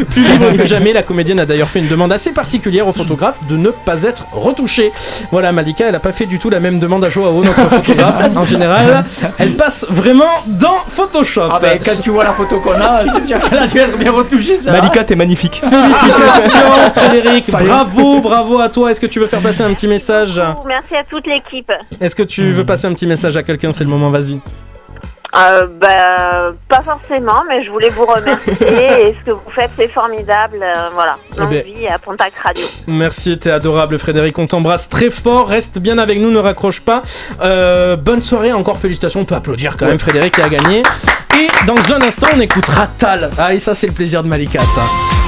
Plus libre que jamais, la comédienne a d'ailleurs fait une demande assez particulière au photographe de ne pas être retouchée. Voilà, Malika, elle a pas fait du tout la même demande à Joao, notre photographe. En général, elle passe vraiment dans Photoshop. Ah ben quand tu vois la photo qu'on a, c'est sûr qu'elle a dû être bien retouchée ça. Malika, t'es magnifique. Félicitations Frédéric, y est. bravo, bravo à toi. Est-ce que tu veux faire passer un petit message? Merci à toute l'équipe. Est-ce que tu veux passer un petit message à quelqu'un? C'est le moment, vas-y. Euh, bah, pas forcément, mais je voulais vous remercier et ce que vous faites, c'est formidable. euh, voilà, Eh longue ben- vie à Pontac Radio. Merci, t'es adorable Frédéric, on t'embrasse très fort, reste bien avec nous, ne raccroche pas. Euh, bonne soirée, encore félicitations, on peut applaudir quand même Frédéric qui a gagné. Et dans un instant, on écoutera Tal. Ah, et ça, c'est le plaisir de Malika, ça.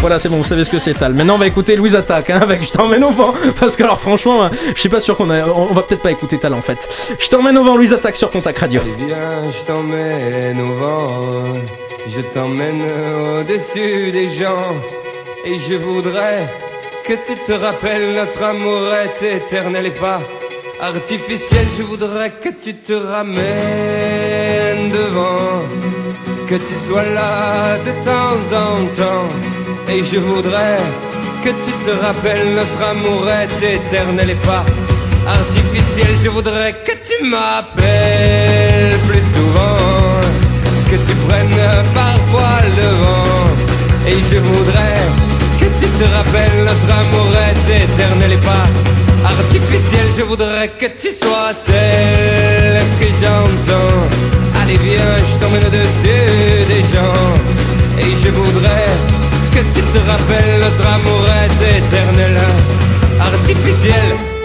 Voilà, c'est bon, vous savez ce que c'est Tal. Maintenant, on va écouter Louise Attaque hein, avec Je t'emmène au vent. Parce que, alors, franchement, hein, je suis pas sûr qu'on a. On va peut-être pas écouter Tal en fait. Je t'emmène au vent, Louise Attaque sur Contact Radio. Viens, je t'emmène au vent, je t'emmène au-dessus des gens, et je voudrais que tu te rappelles notre amour est éternel et pas artificiel. Je voudrais que tu te ramènes devant, que tu sois là de temps en temps, et je voudrais que tu te rappelles notre amour est éternel et pas artificiel. Je voudrais que tu m'appelles plus souvent, que tu prennes parfois le vent. Et je voudrais que tu te rappelles notre amour est éternel et pas artificiel. Je voudrais que tu sois celle que j'entends. Allez viens, je t'emmène au-dessus des gens. Et je voudrais que tu te rappelles notre amour est éternel, artificiel.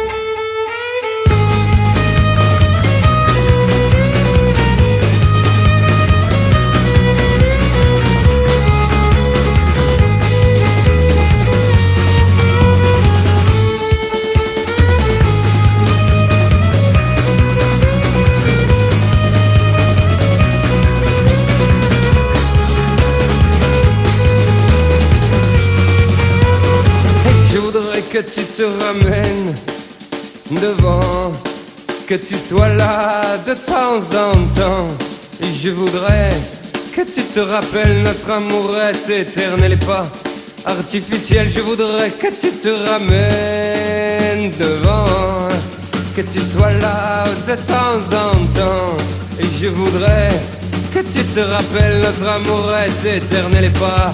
Que tu te ramènes devant, que tu sois là de temps en temps. Et je voudrais que tu te rappelles notre amour est éternel et pas artificiel. Je voudrais que tu te ramènes devant, que tu sois là de temps en temps. Et je voudrais que tu te rappelles notre amour est éternel et pas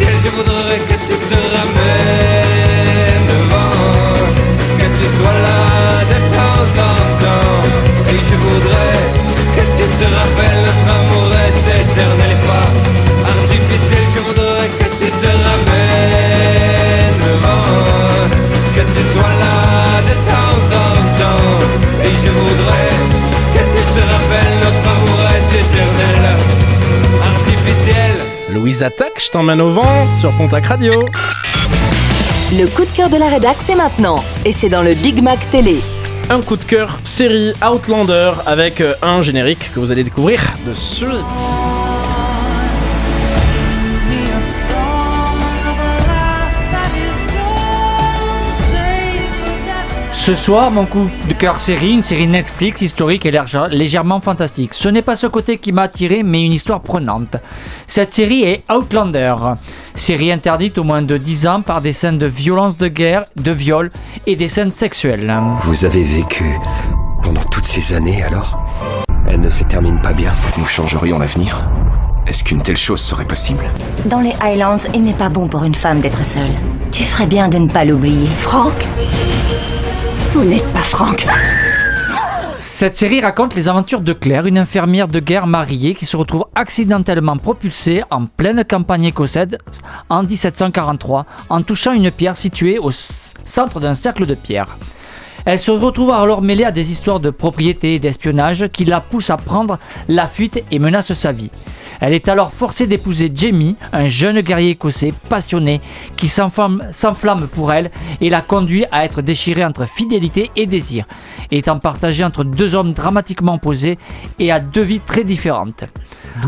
Je voudrais que tu te ramènes devant, que tu sois là de temps en temps. Et je voudrais que tu te rappelles Louise Attaque, je t'emmène au vent sur Pontac Radio. Le coup de cœur de la rédac, c'est maintenant. Et c'est dans le Big Mac Télé. Un coup de cœur série Outlander avec euh, un générique que vous allez découvrir de suite. Ce soir, mon coup de cœur série, une série Netflix historique et légère- légèrement fantastique. Ce n'est pas ce côté qui m'a attiré, mais une histoire prenante. Cette série est Outlander, série interdite au moins de 10 ans par des scènes de violence de guerre, de viol et des scènes sexuelles. Vous avez vécu pendant toutes ces années alors? Elle ne se termine pas bien. Nous changerions l'avenir. Est-ce qu'une telle chose serait possible? Dans les Highlands, il n'est pas bon pour une femme d'être seule. Tu ferais bien de ne pas l'oublier. Franck? Vous n'êtes pas Franck. Cette série raconte les aventures de Claire, une infirmière de guerre mariée qui se retrouve accidentellement propulsée en pleine campagne écossaise en 1743 en touchant une pierre située au centre d'un cercle de pierre. Elle se retrouve alors mêlée à des histoires de propriété et d'espionnage qui la poussent à prendre la fuite et menacent sa vie. Elle est alors forcée d'épouser Jamie, un jeune guerrier écossais passionné qui s'enflamme pour elle et la conduit à être déchirée entre fidélité et désir, étant partagée entre deux hommes dramatiquement opposés et à deux vies très différentes.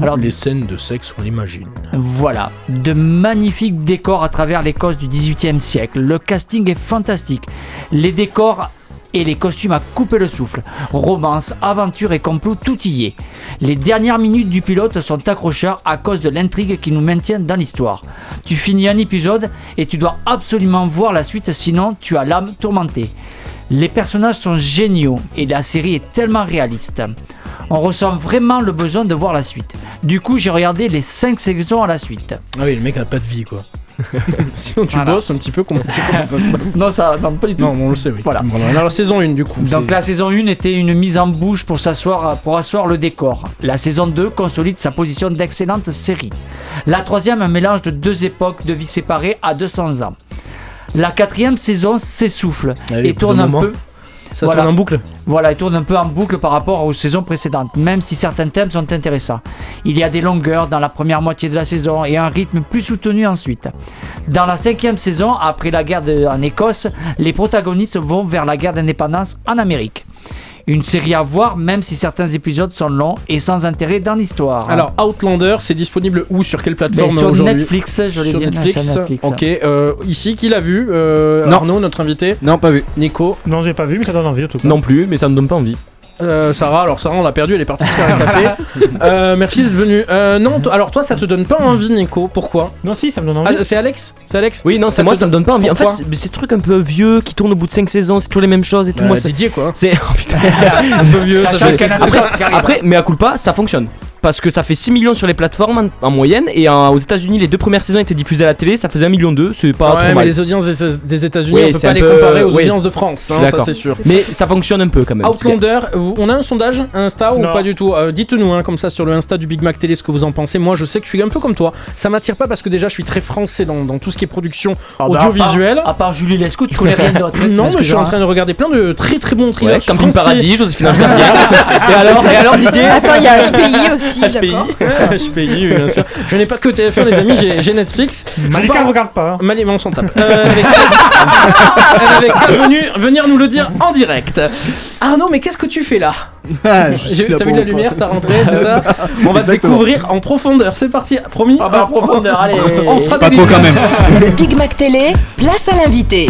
Alors les scènes de sexe, on l'imagine. Voilà, de magnifiques décors à travers l'Écosse du XVIIIe siècle. Le casting est fantastique. Les décors et les costumes à couper le souffle. Romance, aventure et complot, tout y est. Les dernières minutes du pilote sont accrocheurs à cause de l'intrigue qui nous maintient dans l'histoire. Tu finis un épisode et tu dois absolument voir la suite sinon tu as l'âme tourmentée. Les personnages sont géniaux et la série est tellement réaliste. On ressent vraiment le besoin de voir la suite. Du coup, j'ai regardé les 5 saisons à la suite. Ah oui, le mec a pas de vie quoi. Sinon tu Voilà. bosses un petit peu comment, comment ça se passe non, ça, non, pas du tout. Non, on le sait, oui. Voilà. Alors, la saison 1 du coup. Donc la saison 1 était une mise en bouche pour s'asseoir pour asseoir le décor. La saison 2 consolide sa position d'excellente série. La troisième un mélange de deux époques de vie séparées à 200 ans. La quatrième saison s'essouffle Ah oui, et tourne un moment, peu. Ça tourne en boucle Voilà, il tourne un peu en boucle par rapport aux saisons précédentes, même si certains thèmes sont intéressants. Il y a des longueurs dans la première moitié de la saison et un rythme plus soutenu ensuite. Dans la cinquième saison, après la guerre de- en Écosse, les protagonistes vont vers la guerre d'indépendance en Amérique. Une série à voir, même si certains épisodes sont longs et sans intérêt dans l'histoire. Alors Outlander, c'est disponible où sur quelle plateforme Mais sur aujourd'hui Netflix, je l'ai Sur dit, Netflix. sur Netflix. Ok. euh, ici, qui l'a vu Euh, Non. Arnaud, notre invité. Non, pas vu. Nico. Non, j'ai pas vu, mais ça donne envie en tout cas. Non plus, mais ça me donne pas envie. Euh, Sarah, alors Sarah, on l'a perdu, elle est partie se faire un café. Euh, merci d'être venu. Euh, non, alors toi, ça te donne pas envie, Nico Pourquoi? Non, si, ça me donne envie. Ah, c'est Alex? C'est Alex? Oui, non, c'est moi, te ça me donne pas envie. En fait, c'est- c'est des trucs un peu vieux qui tournent au bout de 5 saisons, c'est toujours les mêmes choses et tout. Bah, moi, c'est- Didier, quoi. C'est. Oh putain. Un peu vieux, ça Sachant fait- a Après, mais à culpa, ça fonctionne. Parce que ça fait 6 millions sur les plateformes en, en moyenne et en- aux États-Unis, les deux premières saisons étaient diffusées à la télé, ça faisait 1 million 2, c'est pas ouais, trop mais mal. les audiences des, des États-Unis, Oui, on peut c'est pas les peu- comparer aux oui. audiences de France, Je suis hein, ça d'accord. c'est sûr. Mais ça fonctionne un peu quand même. Outlander, on a un sondage Insta ou Non. pas du tout? Euh, Dites-nous hein, comme ça sur le Insta du Big Mac Télé ce que vous en pensez. Moi je sais que je suis un peu comme toi. Ça m'attire pas parce que déjà je suis très français dans, dans tout ce qui est production Ah bah, audiovisuelle. À part, à part Julie Lescaut, tu connais rien d'autre. hein, non, mais je suis en train de regarder plein de très très bons thrillers. Camping. Paradis, Joséphine Ange et alors Didier? Attends, il y a HPI aussi, HPI. HPI, oui, bien sûr. Je n'ai pas que TF1, les amis, j'ai- Netflix. Malika ne regarde pas. hein. Mali, mais on s'en tape. Euh, avec, n'avais qu'à venu- venir nous le dire en direct. Arnaud, mais qu'est-ce que tu fais là? Ah, T'as vu pour- la lumière, t'as rentré, c'est ça? On va te découvrir en profondeur. C'est parti, promis Ah bah, en profondeur, allez. On sera Pas trop quand même. Le Big Mac Télé, place à l'invité.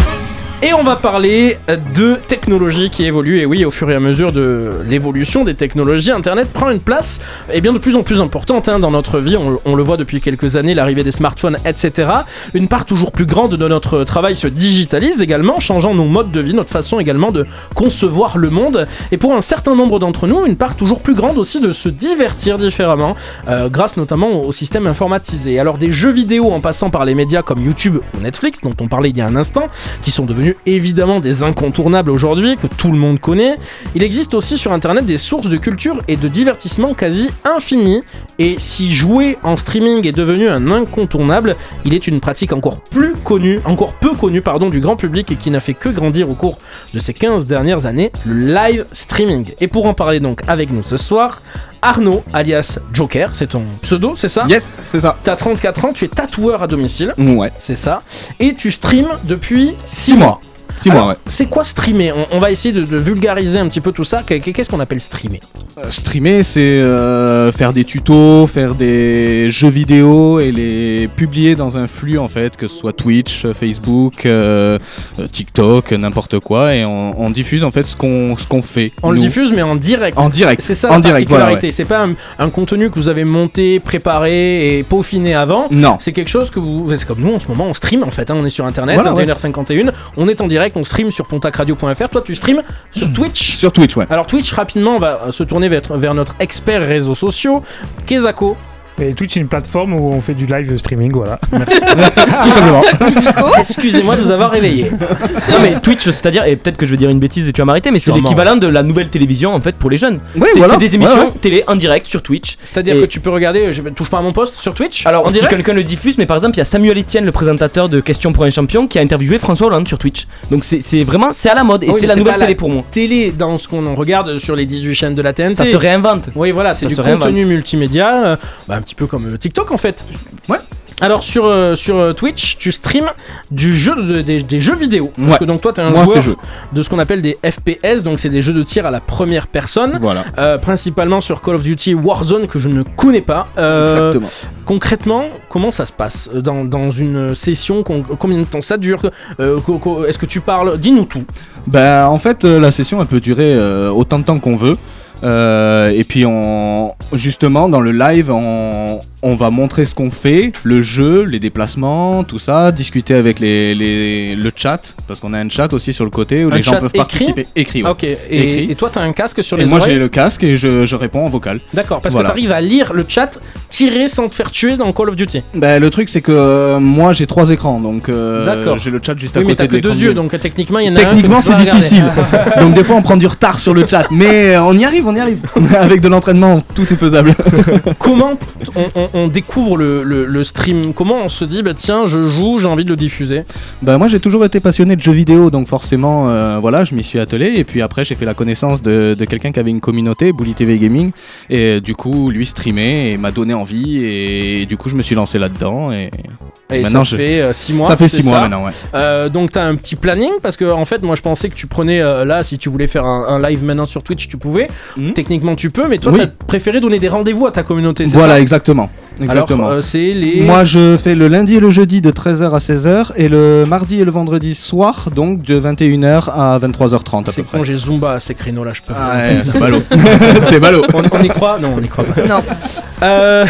Et on va parler de technologies qui évoluent. Et oui, au fur et à mesure de l'évolution des technologies, Internet prend une place eh bien, de plus en plus importante hein, dans notre vie. On, le voit depuis quelques années, l'arrivée des smartphones, etc. Une part toujours plus grande de notre travail se digitalise également, changeant nos modes de vie, notre façon également de concevoir le monde. Et pour un certain nombre d'entre nous, une part toujours plus grande aussi de se divertir différemment, euh, grâce notamment au système informatisé. Alors des jeux vidéo en passant par les médias comme YouTube ou Netflix, dont on parlait il y a un instant, qui sont devenus évidemment des incontournables aujourd'hui, que tout le monde connaît, il existe aussi sur Internet des sources de culture et de divertissement quasi infinies. Et si jouer en streaming est devenu un incontournable, il est une pratique encore plus connue, encore peu connue pardon, du grand public et qui n'a fait que grandir au cours de ces 15 dernières années, le live streaming. Et pour en parler donc avec nous ce soir, Arnaud, alias Joker, c'est ton pseudo, c'est ça? Yes, c'est ça. T'as 34 ans, tu es tatoueur à domicile. Ouais. C'est ça. Et tu streams depuis 6 Six mois. Six mois, Alors, ouais. C'est quoi streamer on, on va essayer de, de vulgariser un petit peu tout ça. Qu'est- Qu'est-ce qu'on appelle streamer Euh, Streamer, c'est euh, faire des tutos, faire des jeux vidéo et les publier dans un flux en fait, que ce soit Twitch, Facebook, euh, TikTok, n'importe quoi, et on, on diffuse en fait ce qu'on ce qu'on fait. On le diffuse mais en direct. En direct. C'est ça En la direct, voilà, particularité. C'est pas un, un contenu que vous avez monté, préparé et peaufiné avant. Non. C'est quelque chose que vous. C'est comme nous en ce moment, on stream en fait. hein, on est sur internet, Voilà, ouais. 21h51. On est en direct, on stream sur pontacradio.fr. Toi, tu streams sur Twitch. Sur Twitch, ouais. Alors Twitch, rapidement, on va se tourner vers, vers notre expert réseaux sociaux, Kezako. Et Twitch est une plateforme où on fait du live streaming, voilà. Tout simplement. Excusez-moi de vous avoir réveillé. Non mais Twitch, c'est-à-dire, et peut-être que je vais dire une bêtise et tu vas m'arrêter, mais c'est Sûrement. l'équivalent de la nouvelle télévision en fait pour les jeunes. Oui, c'est voilà. c'est des émissions Ouais, ouais. télé en direct sur Twitch. C'est-à-dire Et- que tu peux regarder, je touche pas à mon poste sur Twitch Alors en si direct quelqu'un le diffuse, mais par exemple il y a Samuel Etienne, le présentateur de Questions pour un champion, qui a interviewé François Hollande sur Twitch. Donc c'est c'est vraiment, c'est à la mode et Oui, c'est la nouvelle pas télé pour moi. Télé dans ce qu'on en regarde sur les 18 chaînes de la TNT. Ça se réinvente. Oui, voilà, c'est Ça du se réinvente. contenu multimédia, euh, bah, petit peu comme euh, TikTok en fait. Ouais. Alors sur, euh, sur euh, Twitch, tu streams du jeu de- des, des jeux vidéo. Parce Ouais. que donc toi, tu es un Moi, joueur jeu. de ce qu'on appelle des FPS, donc c'est des jeux de tir à la première personne. Voilà. Euh, principalement sur Call of Duty Warzone que je ne connais pas. Euh, Exactement. Concrètement, comment ça se passe dans, dans une session Combien de temps ça dure Est-ce que tu parles Dis-nous tout. Ben, en fait, la session, elle peut durer autant de temps qu'on veut. Euh, et puis, on, justement, dans le live, on, on va montrer ce qu'on fait, le jeu, les déplacements, tout ça, discuter avec les, les- le chat, parce qu'on a un chat aussi sur le côté où Un les gens peuvent écrit participer. Écrit, ouais. Ok. Et, Écrit. et toi, tu as un casque sur Et les moi, oreilles j'ai le casque et je, je réponds en vocal. D'accord, parce Voilà. que tu arrives à lire le chat, tirer sans te faire tuer dans Call of Duty. Ben, le truc, c'est que euh, moi, j'ai trois écrans, donc euh, D'accord. j'ai le chat juste à Oui, mais côté t'as que de deux de- yeux, donc techniquement, il y en a Techniquement, c'est difficile. donc des fois, on prend du retard sur le chat, mais euh, on y arrive, on y arrive. Avec de l'entraînement, tout est faisable. Comment on, on- on découvre le, le- le stream Comment on se dit, bah tiens, je joue, j'ai envie de le diffuser Bah moi j'ai toujours été passionné de jeux vidéo donc forcément euh, voilà je m'y suis attelé et puis après j'ai fait la connaissance de, de quelqu'un qui avait une communauté Bully TV Gaming et euh, du coup lui streamait et m'a donné envie et, du coup je me suis lancé là-dedans et, Et maintenant ça je- fait 6 mois. ça fait c'est 6 mois ça maintenant ouais. Euh, donc t'as un petit planning? Parce que en fait moi je pensais que tu prenais euh, là si tu voulais faire un, un live maintenant sur Twitch tu pouvais techniquement tu peux mais toi. Oui. t'as préféré donner des rendez-vous à ta communauté Voilà ça? exactement. Exactement. Alors euh, c'est les Moi je fais le lundi et le jeudi de 13h à 16h et le mardi et le vendredi soir donc de 21h à 23h30 à peu c'est con j'ai Zumba à ces créneaux là je peux Ah ouais, c'est ballot. c'est ballot. on, on y croit? Non on y croit pas Non. Euh,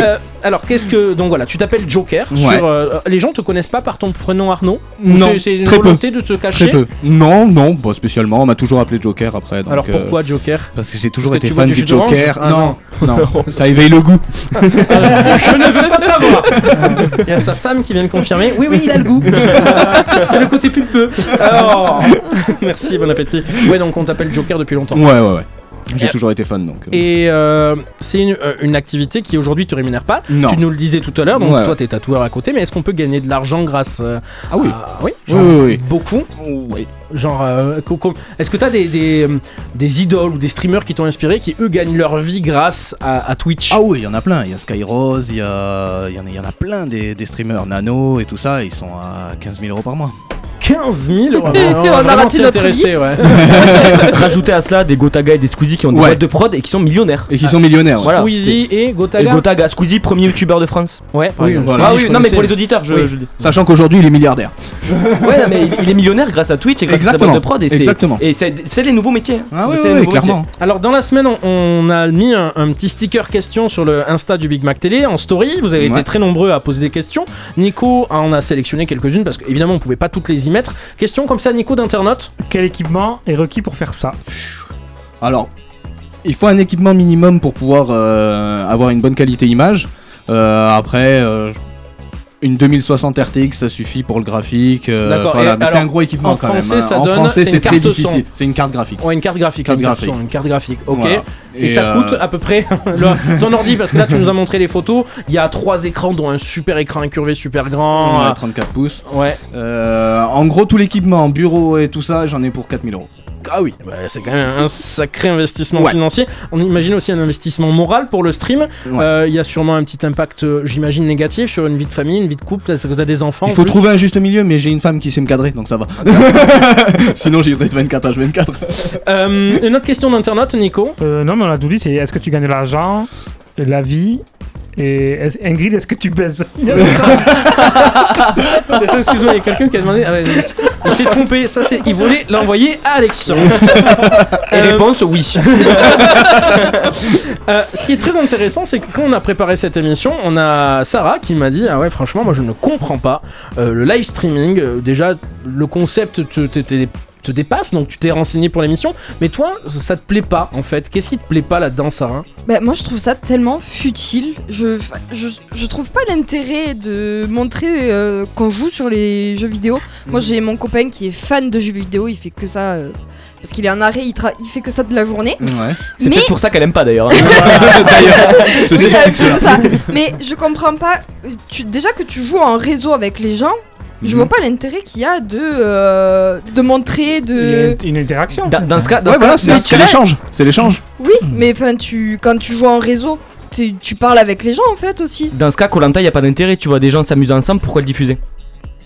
euh, alors qu'est-ce que donc voilà tu t'appelles Joker Ouais. sur euh, les gens te connaissent pas par ton prénom Arnaud? Non, c'est- une très peu. volonté de se cacher? Très peu. Non, non, pas spécialement. On m'a toujours appelé Joker après. donc, alors pourquoi Joker? Parce que j'ai toujours Parce été fan du Joker. Ah, non, non. non, ça éveille le goût. Je ne veux pas savoir. Il y a sa femme qui vient de confirmer. Oui, oui, il a le goût. C'est le côté pulpeux. Alors, merci, bon appétit. Ouais, donc on t'appelle Joker depuis longtemps. Ouais, ouais, ouais. J'ai toujours été fan donc. euh. Et euh, c'est une, euh, une activité qui aujourd'hui te rémunère pas. Non. Tu nous le disais tout à l'heure, donc Ouais, toi t'es tatoueur à côté, mais est-ce qu'on peut gagner de l'argent grâce euh, Ah oui. à- oui, Oui, genre oui, oui. beaucoup. Oui. Genre, euh, est-ce que t'as des, des, des idoles ou des streamers qui t'ont inspiré qui eux gagnent leur vie grâce à, à Twitch? Ah oui, il y en a plein. Il y a Skyrose, il y, a... il y, en a, y en a plein des, des streamers, Nano et tout ça. Ils sont à 15 000 euros par mois. 15 000 euros. On a raté notre ouais. Rajouter à cela des Gotaga et des Squeezie qui ont des Ouais. boîtes de prod et qui sont millionnaires. Et qui sont millionnaires. ouais. Voilà. Squeezie et Et Gotaga. Gotaga, Squeezie, premier youtubeur de France. Ouais, oui, voilà. Ah oui, non mais pour les auditeurs, je, Oui. je. Sachant qu'aujourd'hui il est milliardaire. Ouais, non, mais il, est millionnaire grâce à Twitch et grâce à sa boîte de prod. Et c'est- Exactement. Et c'est les nouveaux métiers. hein. Ah ouais, ouais, nouveaux clairement. métiers. Alors dans la semaine, on, on a mis un, un petit sticker question sur le Insta du Big Mac Télé en story. Vous avez été Ouais. très nombreux à poser des questions. Nico en a sélectionné quelques-unes parce qu'évidemment on pouvait pas toutes les y mettre. Question comme ça, Nico d'internaute. Quel équipement est requis pour faire ça Alors, il faut un équipement minimum pour pouvoir euh, avoir une bonne qualité image. Euh, après, euh, une 2060 RTX ça suffit pour le graphique. euh, voilà, mais c'est un gros équipement en quand français, même. hein. ça en donne- français, c'est très difficile. C'est une carte graphique. Ouais, une carte graphique, Carte une carte son, une carte graphique. Ok. Voilà. Et, Et, ça euh, coûte à peu près le- ton ordi parce que là tu nous as montré les photos. Il y a trois écrans dont un super écran incurvé super grand. Ouais, 34 pouces. Ouais. Euh, en gros, tout l'équipement, bureau et tout ça, j'en ai pour 4000 euros. Ah oui, bah, c'est quand même un sacré investissement Ouais. financier. On imagine aussi un investissement moral pour le stream. Euh, Il y a sûrement un petit impact, euh, j'imagine, négatif sur une vie de famille, une vie de couple. Est-ce que tu as des enfants Il faut trouver un juste milieu, mais j'ai une femme qui sait me cadrer, donc ça va. Sinon, j'y reste 24 h 24. Euh, une autre question d'internaute, Nico. Euh, non, mais on a tout dit, c'est est-ce que tu gagnes de l'argent, la vie et est-ce- Ingrid, est-ce que tu baises Il y a Attends, Excuse-moi, il y a quelqu'un qui a demandé. ah il s'est trompé, ça c'est. Il voulait l'envoyer à Alexis. Et réponse oui. Euh, ce qui est très intéressant, c'est que quand on a préparé cette émission, on a Sarah qui m'a dit Ah ouais, franchement, moi je ne comprends pas euh, le live streaming. euh, déjà, le concept te, te- dépasse, donc tu t'es renseigné pour l'émission, mais toi, ça te plaît pas en fait. Qu'est-ce qui te plaît pas là-dedans, Sarah? Bah, moi je trouve ça tellement futile. Je, je, je trouve pas l'intérêt de montrer euh, qu'on joue sur les jeux vidéo. Moi j'ai mon copain qui est fan de jeux vidéo, il fait que ça euh, parce qu'il est en arrêt, il, tra- il fait que ça de la journée. Ouais. C'est Mais- peut-être pour ça qu'elle aime pas d'ailleurs. Oui. Mais je comprends pas. Tu, déjà que tu joues en réseau avec les gens, je Mhm. vois pas l'intérêt qu'il y a de, euh, de montrer, de. une, une interaction. Dans, dans ce cas, dans Ouais, ce voilà, c'est l'échange. C'est l'échange. Oui, mais enfin, tu, quand tu joues en réseau, tu, tu parles avec les gens en fait aussi. Dans ce cas, Colanta, il y a pas d'intérêt. Tu vois des gens s'amuser ensemble, pourquoi le diffuser?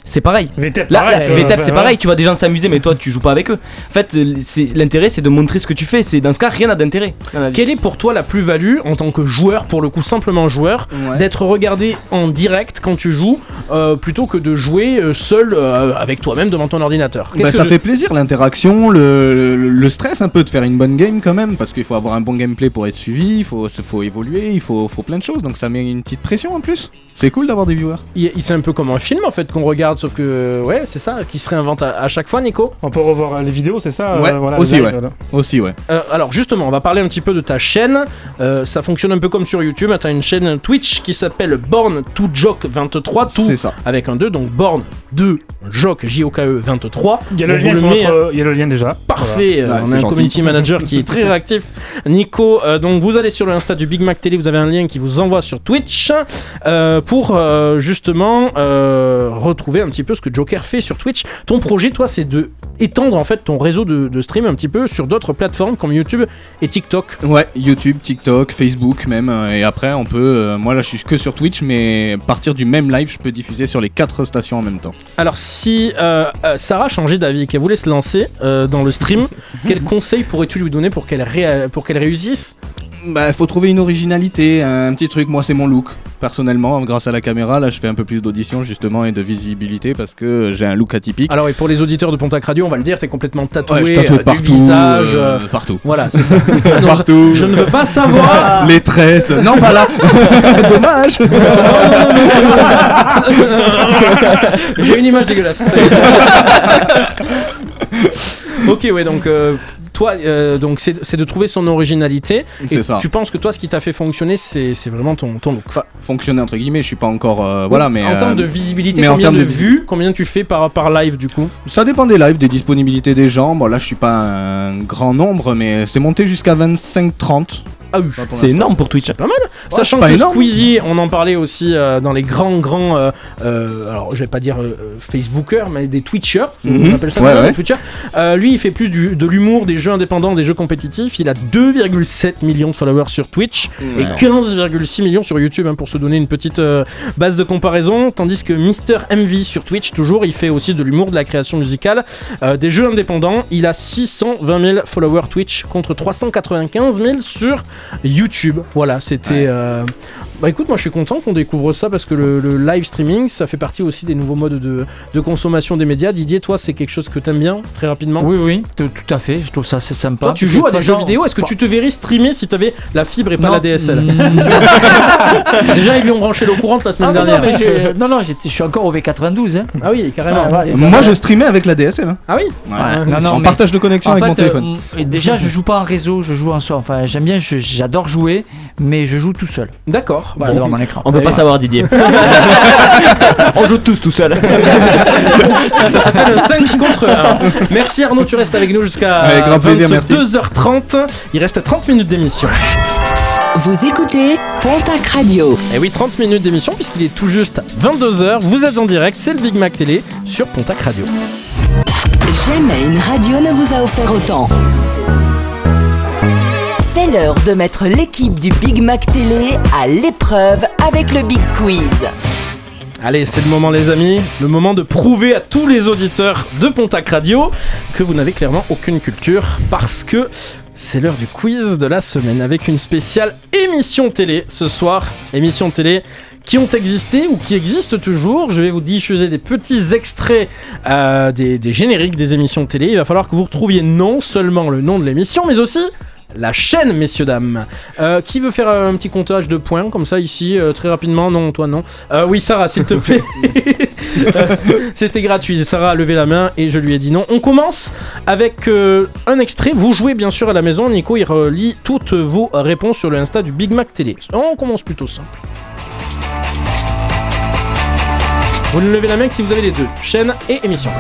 C'est pareil. VTEP, Là, pareil, VTEP, c'est ouais. pareil. Tu vois des gens s'amuser, mais toi, tu joues pas avec eux. En fait, euh, c'est- l'intérêt, c'est de montrer ce que tu fais. C'est dans ce cas, rien n'a d'intérêt. Quelle est pour toi la plus-value en tant que joueur, pour le coup simplement joueur, Ouais. d'être regardé en direct quand tu joues, euh, plutôt que de jouer euh, seul euh, avec toi-même devant ton ordinateur? Bah, que ça je- fait plaisir l'interaction, le, le- stress un peu de faire une bonne game quand même, parce qu'il faut avoir un bon gameplay pour être suivi, il faut, faut évoluer, il faut, faut plein de choses, donc ça met une petite pression en plus. C'est cool d'avoir des viewers. C'est un peu comme un film en fait qu'on regarde, sauf que ouais, c'est ça qui se réinvente à, à chaque fois, Nico. On peut revoir les vidéos, c'est ça Ouais, euh, voilà, aussi, ouais. voilà. Aussi, ouais. Euh, alors justement, on va parler un petit peu de ta chaîne. Euh, ça fonctionne un peu comme sur YouTube. Tu as une chaîne Twitch qui s'appelle Born to Joke 23, tout C'est ça. avec un 2, donc Born 2 Joke J O K E 23. Il y a le On lien sur notre- euh, il y a le lien déjà. Parfait, euh, Ouais, on a un gentil. community manager qui est très réactif. Nico, euh, donc vous allez sur le Insta du Big Mac Télé, vous avez un lien qui vous envoie sur Twitch euh, pour euh, justement euh, retrouver un petit peu ce que Joker fait sur Twitch. Ton projet, toi, c'est de étendre en fait ton réseau de, de stream un petit peu sur d'autres plateformes comme YouTube et TikTok. Ouais, YouTube, TikTok, Facebook même, euh, et après on peut, euh, moi là je suis que sur Twitch, mais partir du même live je peux diffuser sur les quatre stations en même temps. Alors si euh, euh, Sarah changeait d'avis, qu'elle voulait se lancer euh, dans le stream, quel conseil pourrais-tu lui donner pour qu'elle pour qu'elle réussisse Bah faut trouver une originalité, un petit truc, moi c'est mon look, personnellement, grâce à la caméra, là je fais un peu plus d'audition justement et de visibilité parce que j'ai un look atypique. Alors et pour les auditeurs de Pontac Radio, on va le dire, t'es complètement tatoué, Ouais, je euh, du partout, visage, euh, euh, partout. Voilà, c'est ça. Ah non, Partout. Je, je ne veux pas savoir. Les tresses, non pas là Dommage J'ai une image dégueulasse. ça y est. ok, ouais, donc euh, toi, euh, donc c'est de trouver son originalité. C'est ça. Tu penses que toi, ce qui t'a fait fonctionner, c'est vraiment ton, ton look. Enfin, fonctionner entre guillemets, je suis pas encore. euh, voilà, mais. en termes de visibilité, mais en combien de, de vues, combien tu fais par, par live du coup? Ça dépend des lives, des disponibilités des gens. Bon, là, je suis pas un grand nombre, mais c'est monté jusqu'à 25-30 Ah oui, C'est énorme pour Twitch. pas mal. Sachant pas que énorme. Squeezie, on en parlait aussi euh, dans les grands, grands, euh, euh, alors je vais pas dire Facebookers, mais des Twitchers, Mhm. on appelle ça Ouais, Twitchers. Lui, il fait plus du- de l'humour, des jeux indépendants, des jeux compétitifs. Il a 2,7 millions de followers sur Twitch et Ouais. 15,6 millions sur YouTube, hein, pour se donner une petite base de comparaison. Tandis que Mister MV sur Twitch, toujours, il fait aussi de l'humour, de la création musicale, des jeux indépendants. Il a 620 000 followers Twitch contre 395 000 sur YouTube. Voilà, c'était. euh, Bah écoute, moi je suis content qu'on découvre ça parce que le, le live streaming, ça fait partie aussi des nouveaux modes de, de consommation des médias. Didier, toi, c'est quelque chose que t'aimes bien, très rapidement? Oui, oui, tout à fait. Je trouve ça assez sympa. Toi, tu joues à des jeux vidéo? Est-ce que tu te verrais streamer si t'avais la fibre et pas Non. la DSL. Déjà, ils lui ont branché l'eau courante la Ah, semaine non, non, dernière. non, non, je suis encore au V92. Hein. Ah oui, carrément. Ah, Moi, je streamais avec la DSL. hein. Ah oui Ouais. Ouais. Non, non, en mais- partage de connexion En avec fait, mon téléphone. euh, déjà, je joue pas en réseau, je joue en soi. Enfin, j'aime bien, j'adore jouer, mais je joue tout seul. D'accord. Voilà, Bon. devant mon écran. On peut pas savoir Didier. On joue tous tout seul. Ça s'appelle 5 contre 1. Merci Arnaud, tu restes avec nous jusqu'à Avec grand plaisir, merci. 22h30. Il reste 30 minutes d'émission. Vous écoutez Pontac Radio. Et oui, 30 minutes d'émission puisqu'il est tout juste 22h. Vous êtes en direct, c'est le Big Mac Télé sur Pontac Radio. Jamais une radio ne vous a offert autant. C'est l'heure de mettre l'équipe du Big Mac Télé à l'épreuve avec le Big Quiz. Allez, c'est le moment les amis, le moment de prouver à tous les auditeurs de Pontac Radio que vous n'avez clairement aucune culture parce que c'est l'heure du quiz de la semaine avec une spéciale émission télé ce soir, émission télé qui ont existé ou qui existent toujours. Je vais vous diffuser des petits extraits euh, des, des génériques des émissions télé. Il va falloir que vous retrouviez non seulement le nom de l'émission, mais aussi la chaîne, messieurs, dames. Euh, qui veut faire un petit comptage de points comme ça ici, euh, très rapidement? Non, toi non. Euh, oui, Sarah, s'il te plaît. C'était gratuit. Sarah a levé la main et je lui ai dit non. On commence avec un extrait. Vous jouez bien sûr à la maison. Nico, il relit toutes vos réponses sur le Insta du Big Mac Télé. On commence plutôt simple. Vous ne levez la main que si vous avez les deux, chaîne et émission.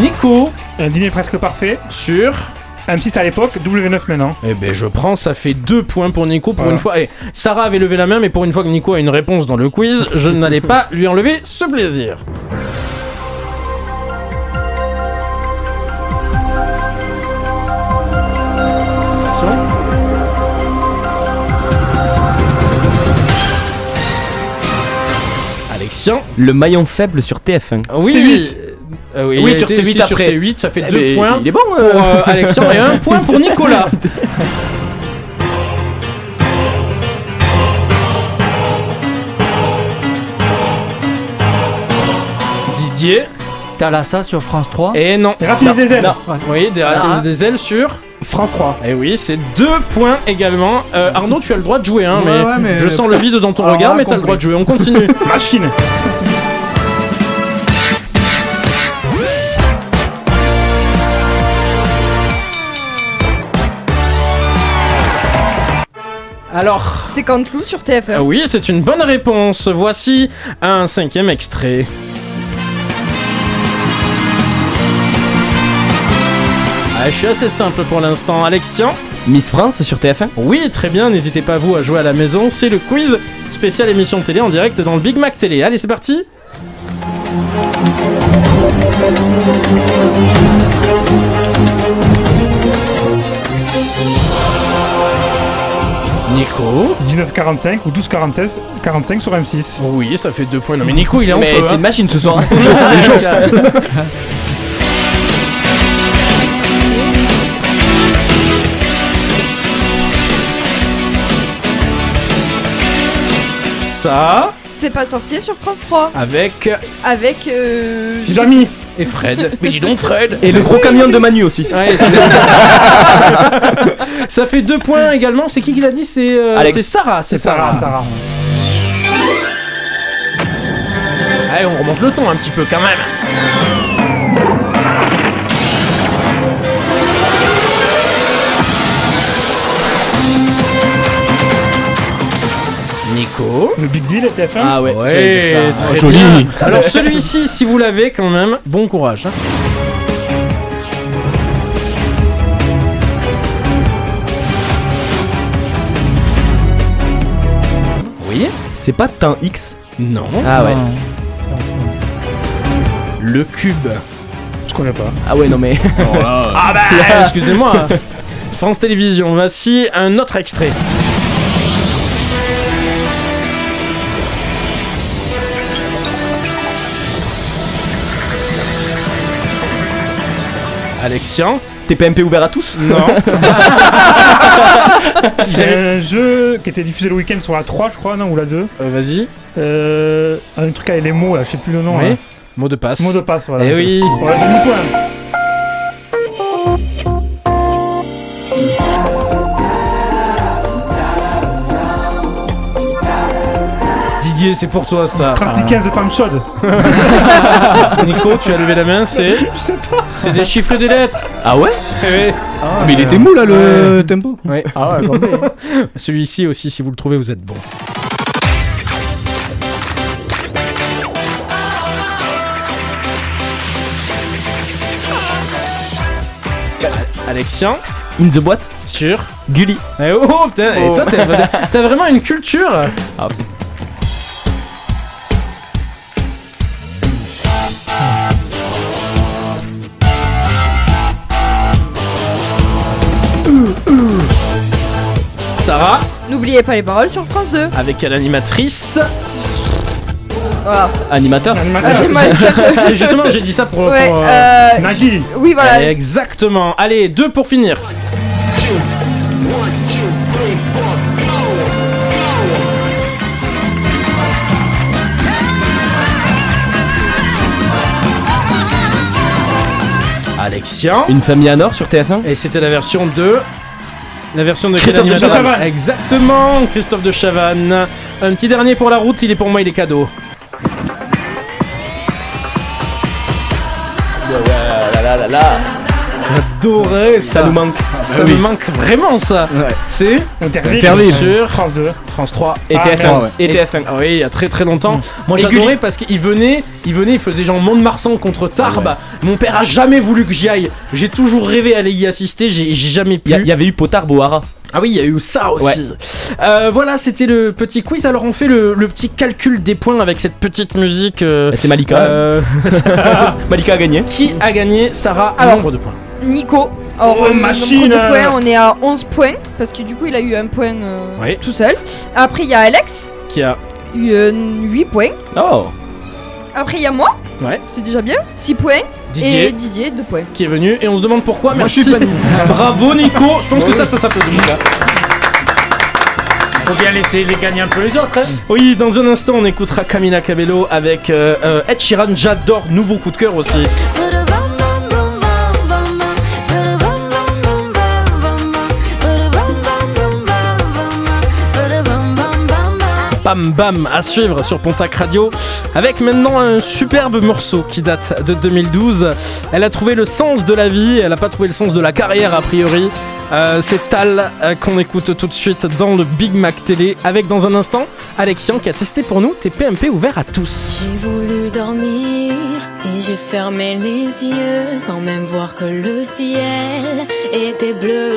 Nico. Un dîner presque parfait. Sur M6 à l'époque, W9 maintenant. Eh ben je prends, ça fait deux points pour Nico pour Voilà. une fois. Eh, Sarah avait levé la main, mais pour une fois que Nico a une réponse dans le quiz, je n'allais pas lui enlever ce plaisir. Attention. Alexien. Le maillon faible sur TF1. Oui, C8. Euh, oui, sur C8 aussi après. Sur C8, ça fait Eh deux ben, points il est bon, euh. pour euh, Alexandre et un point pour Nicolas. Didier. Thalassa sur France 3. Et non. Racine Non. des ailes. Non. Oui, des racines Ah. des ailes sur. France 3. Et oui, c'est deux points également. Euh, Arnaud, tu as le droit de jouer, hein, Ouais, mais, ouais, mais- je sens le vide dans ton Alors regard, mais t'as le droit de jouer. On continue. Machine. Alors. C'est Canteloup sur TF1. Ah oui, c'est une bonne réponse. Voici un cinquième extrait. Ah, je suis assez simple pour l'instant. Alexien Miss France sur TF1 Oui, très bien. N'hésitez pas vous à jouer à la maison. C'est le quiz spécial émission télé en direct dans le Big Mac Télé. Allez, c'est parti. Nico 1945 ou 1245 45 sur M6. Oui, ça fait deux points. Non, mais Nico, il est en Mais feu. c'est hein. une machine ce soir. Ça, C'est pas sorcier sur France 3. avec Avec. Euh, Jamy. Et Fred. Mais dis donc, Fred Et le gros camion de Manu aussi. Ouais, Ça fait deux points également. C'est qui qui l'a dit? C'est euh, c'est Sarah. C'est Sarah. Sarah. Allez, on remonte le ton un petit peu quand même. Le Big Deal était TF1 Ah ouais, Ouais, j'allais dire ça. très Joli. bien. Alors celui-ci, si vous l'avez quand même, bon courage. hein. Oui. C'est pas Temps X Non. Ah ouais. Le cube. Je connais pas. Ah ouais, non mais. Ah bah, excusez-moi. France Télévisions, voici un autre extrait. Alexian TPMP ouvert à tous? Non. C'est un jeu qui était diffusé le week-end sur la 3, je crois, non Ou la 2 Euh, Vas-y. Euh, un truc avec les mots, là, je sais plus le nom. Oui. Mot de passe. Mot de passe, voilà. Eh oui. Voilà, demi-point. Didier, c'est pour toi ça. 35 de femmes chaudes. Ah. Nico, tu as levé la main, c'est. Je sais pas. C'est des chiffres et des lettres. Ah ouais oui. Mais il était mou là le tempo Ouais. Ah ouais. Celui-ci aussi, si vous le trouvez, vous êtes bon. Alexian In the boîte sur Gulli. Eh oh putain, et Oh. toi t'as t'as vraiment une culture Ah. Sarah, N'oubliez pas les paroles sur France 2. avec l'animatrice. Voilà. Animateur Animateur. C'est justement, j'ai dit ça pour. Ouais, pour, euh, euh, Nagui. Oui, voilà. Exactement. Allez, deux pour finir. Alexian. Une famille à Nord sur TF1 Et c'était la version de. La version de Christophe de Chavannes. Exactement, Christophe de Chavannes. Un petit dernier pour la route, il est pour moi, il est cadeau. là là là là J'adorais ça. Ça nous manque. Ça Ah oui. me manque vraiment ça. C'est Interville. Sur France 2. France 3 Et Ah, TF1. merde. Et TF1. Ah oui, il y a très très longtemps. Moi Et j'adorais parce qu'il venait, il venait, il faisait genre Mont-de-Marsan contre Tarbes. Mon père a jamais voulu que j'y aille. J'ai toujours rêvé aller y assister, j'ai jamais pu. Il y, a- avait eu Potard Boara. Ah oui, il y a eu ça aussi. Euh, voilà, c'était le petit quiz. Alors on fait le, le petit calcul des points avec cette petite musique. euh, C'est Malika. euh, Malika a gagné. qui a gagné Sarah Alors, nombre de points. Nico. Alors, Oh, euh, machine de points, on est à 11 points. Parce que du coup, il a eu un point euh, Oui. tout seul. Après, il y a Alex. Qui a eu, euh, 8 points. Oh Après, il y a moi. Ouais. C'est déjà bien. 6 points. Didier. Et Didier, 2 points. qui est venu et on se demande pourquoi. Moi, Merci. je suis pas Bravo Nico. Je pense que ça, ça s'applaudit. Faut bien laisser les gagner un peu les autres. Hein. Oui, dans un instant, on écoutera Camila Cabello avec euh, euh, Ed Sheeran. J'adore, nouveau coup de cœur aussi. Bam Bam à suivre sur Pontac Radio avec maintenant un superbe morceau qui date de 2012. Elle a trouvé le sens de la vie, elle a pas trouvé le sens de la carrière a priori. Euh, c'est Tal euh, qu'on écoute tout de suite dans le Big Mac Télé avec dans un instant Alexian qui a testé pour nous tes PMP ouverts à tous. J'ai voulu dormir et j'ai fermé les yeux sans même voir que le ciel était bleu.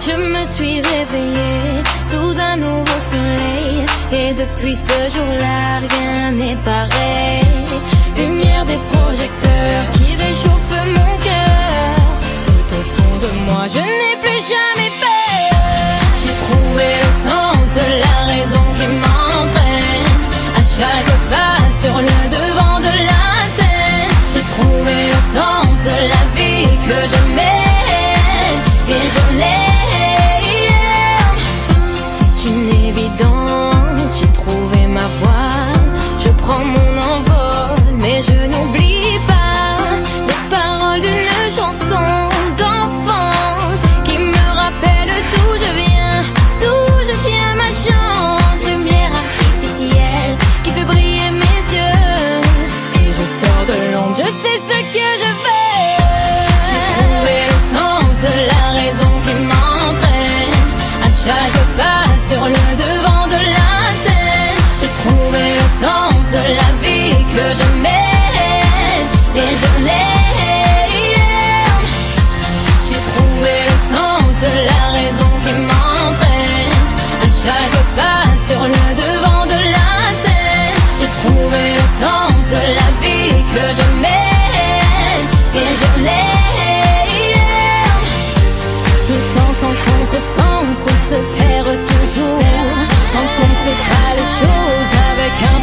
Je me suis réveillée sous un nouveau soleil et depuis ce jour-là rien n'est pareil. Lumière des projecteurs qui réchauffent mon cœur. Tout au fond de moi, je n'ai plus jamais peur. J'ai trouvé le sens de la raison qui m'entraîne. À chaque pas sur le devant de la scène, j'ai trouvé le sens de la vie que je mène. Et je l'aime. Je prends mon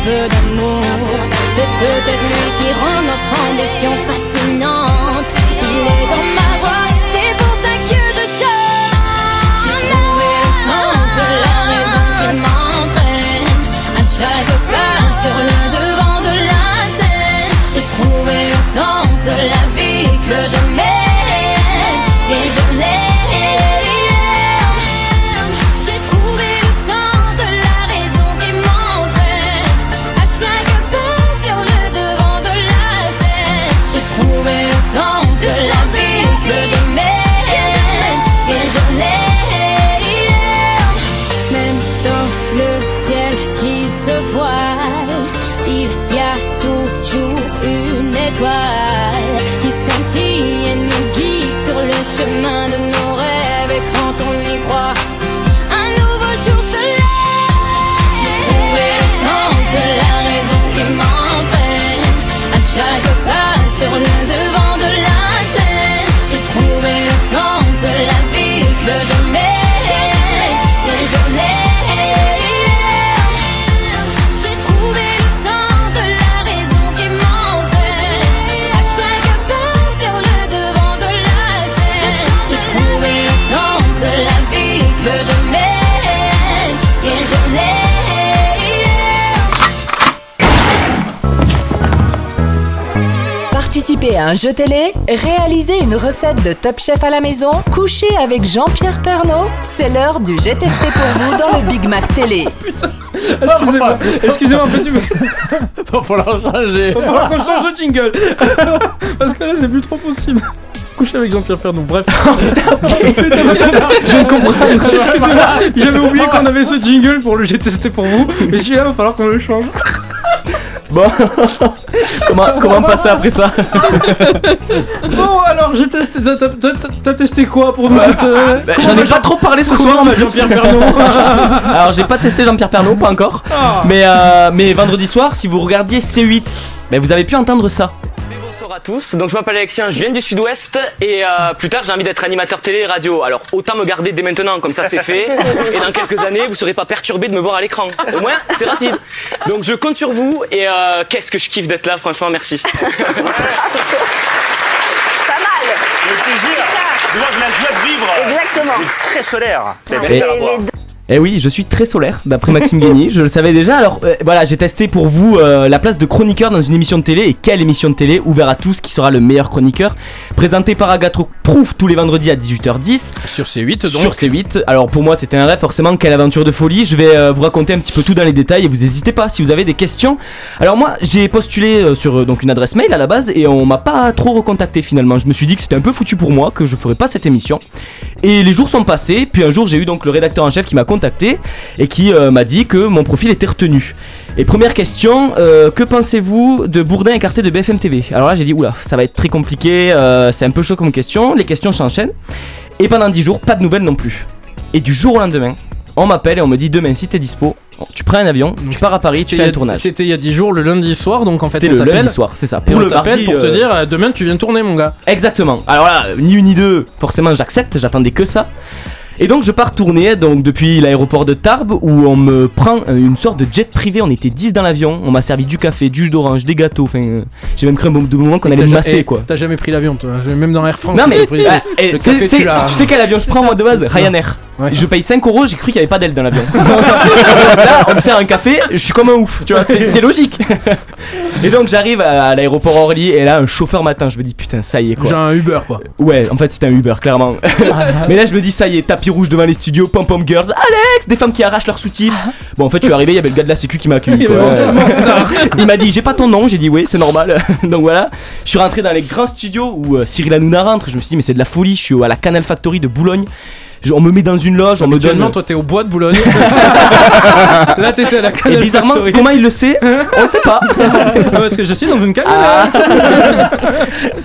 peu d'amour. C'est peut-être lui qui rend notre ambition fascinante. Il est dans ma À un jeu télé, réalisez une recette de Top Chef à la maison, couchez avec Jean-Pierre Pernaud. C'est l'heure du J'ai testé pour vous dans le Big Mac Télé. Excusez-moi, excusez-moi, petit peu. Va falloir changer. Va falloir qu'on change de jingle. Parce que là, c'est plus trop possible. Coucher avec Jean-Pierre Pernaud, bref. Je comprends. Excusez-moi, j'avais oublié qu'on avait ce jingle pour le J'ai testé pour vous. Mais celui-là, va falloir qu'on le change. Bon, comment, comment passer après ça? Bon, alors j'ai testé. t'as- t'as- T'as t'as testé quoi pour nous cette. euh, Bah, J'en ai pas trop parlé ce soir, mais Jean-Pierre Pernaud. Alors j'ai pas testé Jean-Pierre Pernaud, pas encore. Ah. Mais, euh, mais vendredi soir, si vous regardiez C8, bah, vous avez pu entendre ça. Bonsoir à tous, donc je m'appelle Alexien, je viens du sud-ouest et euh, plus tard j'ai envie d'être animateur télé et radio. Alors autant me garder dès maintenant, comme ça c'est fait. Et dans quelques années, vous serez pas perturbé de me voir à l'écran. Au moins, c'est rapide. Donc je compte sur vous et euh, qu'est-ce que je kiffe d'être là, franchement, merci. Pas mal. Le plaisir de voir de la joie de vivre. Exactement. Il est très solaire. Voir. Eh oui, je suis très solaire, d'après Maxime Guény, je le savais déjà. Alors euh, voilà, j'ai testé pour vous euh, la place de chroniqueur dans une émission de télé. Et quelle émission de télé Ouvert à tous, qui sera le meilleur chroniqueur Présenté par Agathe Prouf tous les vendredis à 18h10. Sur C8 donc. Sur C8. Alors pour moi, c'était un rêve, forcément, quelle aventure de folie. Je vais euh, vous raconter un petit peu tout dans les détails et vous n'hésitez pas si vous avez des questions. Alors moi, j'ai postulé sur donc une adresse mail à la base et on m'a pas trop recontacté finalement. Je me suis dit que c'était un peu foutu pour moi, que je ferais pas cette émission. Et les jours sont passés, puis un jour j'ai eu donc le rédacteur en chef qui m'a contacté et qui euh, m'a dit que mon profil était retenu. Et première question, euh, que pensez-vous de Bourdin écarté de BFM TV Alors là j'ai dit oula, ça va être très compliqué, euh, c'est un peu chaud comme question, les questions s'enchaînent. Et pendant 10 jours, pas de nouvelles non plus. Et du jour au lendemain, on m'appelle et on me dit demain si t'es dispo, tu prends un avion, tu pars à Paris, tu fais un tournage. C'était il y a 10 jours, le lundi soir, donc en fait C'était on le lundi soir, c'est ça. Et Pour on le mardi, pour te dire demain tu viens tourner mon gars. Exactement. Alors là, ni une ni deux, forcément j'accepte, j'attendais que ça. Et donc je pars tourner donc depuis l'aéroport de Tarbes où on me prend euh, une sorte de jet privé, on était 10 dans l'avion, on m'a servi du café, du jus d'orange, des gâteaux, enfin euh, j'ai même cru un moment qu'on allait me masser quoi. T'as jamais pris l'avion toi, même dans Air France. Non mais pris- ah, eh, le tu sais- café, tu sais- tu l'as- tu sais quel avion je prends moi de base Ryanair. Je paye 5 euros, j'ai cru qu'il n'y avait pas d'aile dans l'avion. Là, on me sert un café, je suis comme un ouf, tu vois, c'est logique. Et donc j'arrive à, l'aéroport Orly et là un chauffeur m'attend, je me dis putain ça y est quoi. J'ai un Uber quoi. Ouais, en fait c'était un Uber clairement. Mais là je me dis ça y est, tapis rouge devant les studios, pom pom girls, Alex, des femmes qui arrachent leurs soutifs. Bon en fait je suis arrivé, il y avait le gars de la sécu qui m'a accueilli. quoi. Il m'a dit j'ai pas ton nom, j'ai dit oui c'est normal. Donc voilà, je suis rentré dans les grands studios où euh, Cyril Hanouna rentre, je me suis dit mais c'est de la folie, je suis à la Canal Factory de Boulogne. On me met dans une loge, on me donne. Toi t'es au bois de Boulogne. Là t'étais à la Et bizarrement, Factory. comment il le sait? On sait pas. Ah, parce que je suis dans une camionnette. Ah.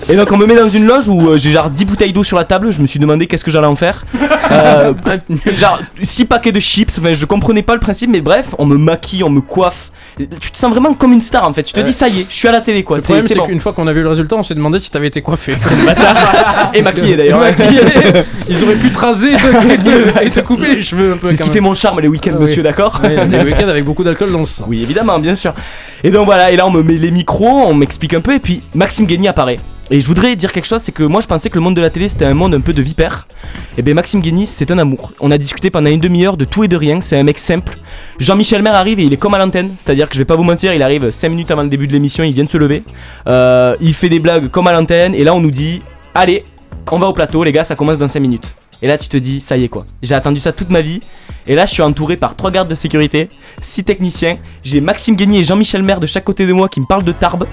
Et donc on me met dans une loge où euh, j'ai genre 10 bouteilles d'eau sur la table, je me suis demandé qu'est-ce que j'allais en faire. Euh, genre 6 paquets de chips, enfin je comprenais pas le principe mais bref, on me maquille, on me coiffe. Tu te sens vraiment comme une star en fait. Tu te Ouais. dis ça y est, je suis à la télé quoi. Le problème, c'est bon. qu'une fois qu'on a vu le résultat, on s'est demandé si t'avais été coiffé. Et maquillé d'ailleurs. Et maquillé. Ils auraient pu te raser et te, et te- et te couper les cheveux un peu. C'est ce qui même. fait mon charme les week-ends, Ah monsieur, oui. d'accord Ouais, Des week-ends avec beaucoup d'alcool dans le sang. Oui, évidemment, bien sûr. Et donc voilà, et là on me met les micros, on m'explique un peu, et puis Maxime Guény apparaît. Et je voudrais dire quelque chose, c'est que moi je pensais que le monde de la télé c'était un monde un peu de vipère. Et bien Maxime Guény c'est un amour. On a discuté pendant une demi-heure de tout et de rien, c'est un mec simple. Jean-Michel Maire arrive et il est comme à l'antenne, c'est-à-dire que je vais pas vous mentir, il arrive 5 minutes avant le début de l'émission, il vient de se lever. Euh, il fait des blagues comme à l'antenne, et là on nous dit Allez, on va au plateau, les gars, ça commence dans 5 minutes. Et là tu te dis, ça y est quoi, j'ai attendu ça toute ma vie. Et là je suis entouré par trois gardes de sécurité, six techniciens, j'ai Maxime Guény et Jean-Michel Maire de chaque côté de moi qui me parlent de Tarbes.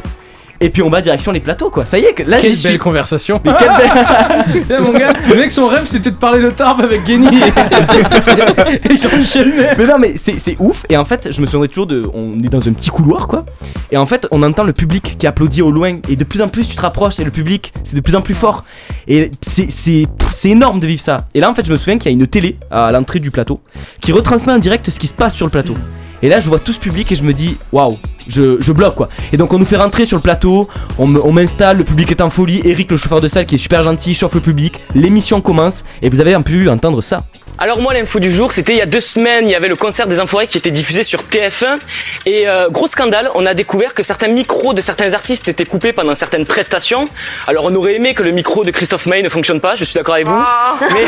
Et puis on va direction les plateaux quoi, ça y est, là suis. belle conversation. Mais quelle belle- Eh, mon gars, le mec, son rêve c'était de parler de Tarbes avec Guény et, et Jean-Michel. Mais non mais c'est c'est ouf. Et en fait je me souviendrai toujours de on est dans un petit couloir quoi. Et en fait on entend le public qui applaudit au loin. Et de plus en plus tu te rapproches et le public c'est de plus en plus fort. Et c'est c'est pff, c'est énorme de vivre ça. Et là en fait je me souviens qu'il y a une télé à l'entrée du plateau qui retransmet en direct ce qui se passe sur le plateau. Et là je vois tout ce public et je me dis waouh je, je bloque quoi. Et donc on nous fait rentrer sur le plateau on m'installe le public est en folie Eric le chauffeur de salle qui est super gentil chauffe le public l'émission commence et vous avez pu entendre ça. Alors moi l'info du jour c'était il y a deux semaines il y avait le concert des Enfoirés qui était diffusé sur TF1 et euh, gros scandale on a découvert que certains micros de certains artistes étaient coupés pendant certaines prestations. Alors on aurait aimé que le micro de Christophe May ne fonctionne pas je suis d'accord avec vous. Mais,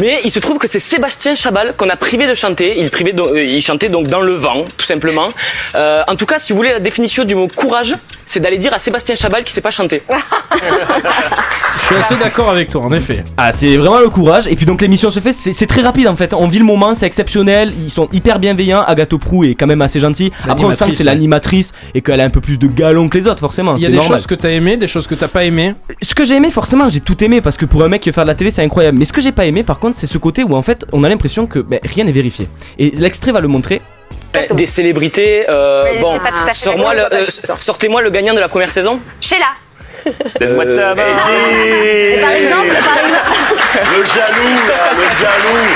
mais il se trouve que c'est Sébastien Chabal qu'on a privé de chanter. Il, euh, il chantait donc dans le vent tout simplement. Euh, en tout cas si vous voulez la définition du mot courage c'est d'aller dire à Sébastien Chabal qui sait pas chanter Je suis assez d'accord avec toi, en effet. Ah, c'est vraiment le courage. Et puis donc l'émission se fait, c'est c'est très rapide en fait. On vit le moment, c'est exceptionnel. Ils sont hyper bienveillants. Agathe Prou est quand même assez gentille. Après, on sent que L'animatrice, c'est ouais. l'animatrice et qu'elle a un peu plus de galon que les autres, forcément. Il y a c'est des normal. choses que t'as aimé, des choses que t'as pas aimé. Ce que j'ai aimé, forcément, j'ai tout aimé parce que pour un mec qui veut faire de la télé, c'est incroyable. Mais ce que j'ai pas aimé, par contre, c'est ce côté où en fait, on a l'impression que ben, rien n'est vérifié. Et l'extrait va le montrer. Euh, Des célébrités. euh, Oui, bon, sors-moi le- euh, sortez-moi le gagnant de la première saison. Sheila. Donne-moi ta main. Et par exemple, par exemple. Le jaloux, là, le jaloux.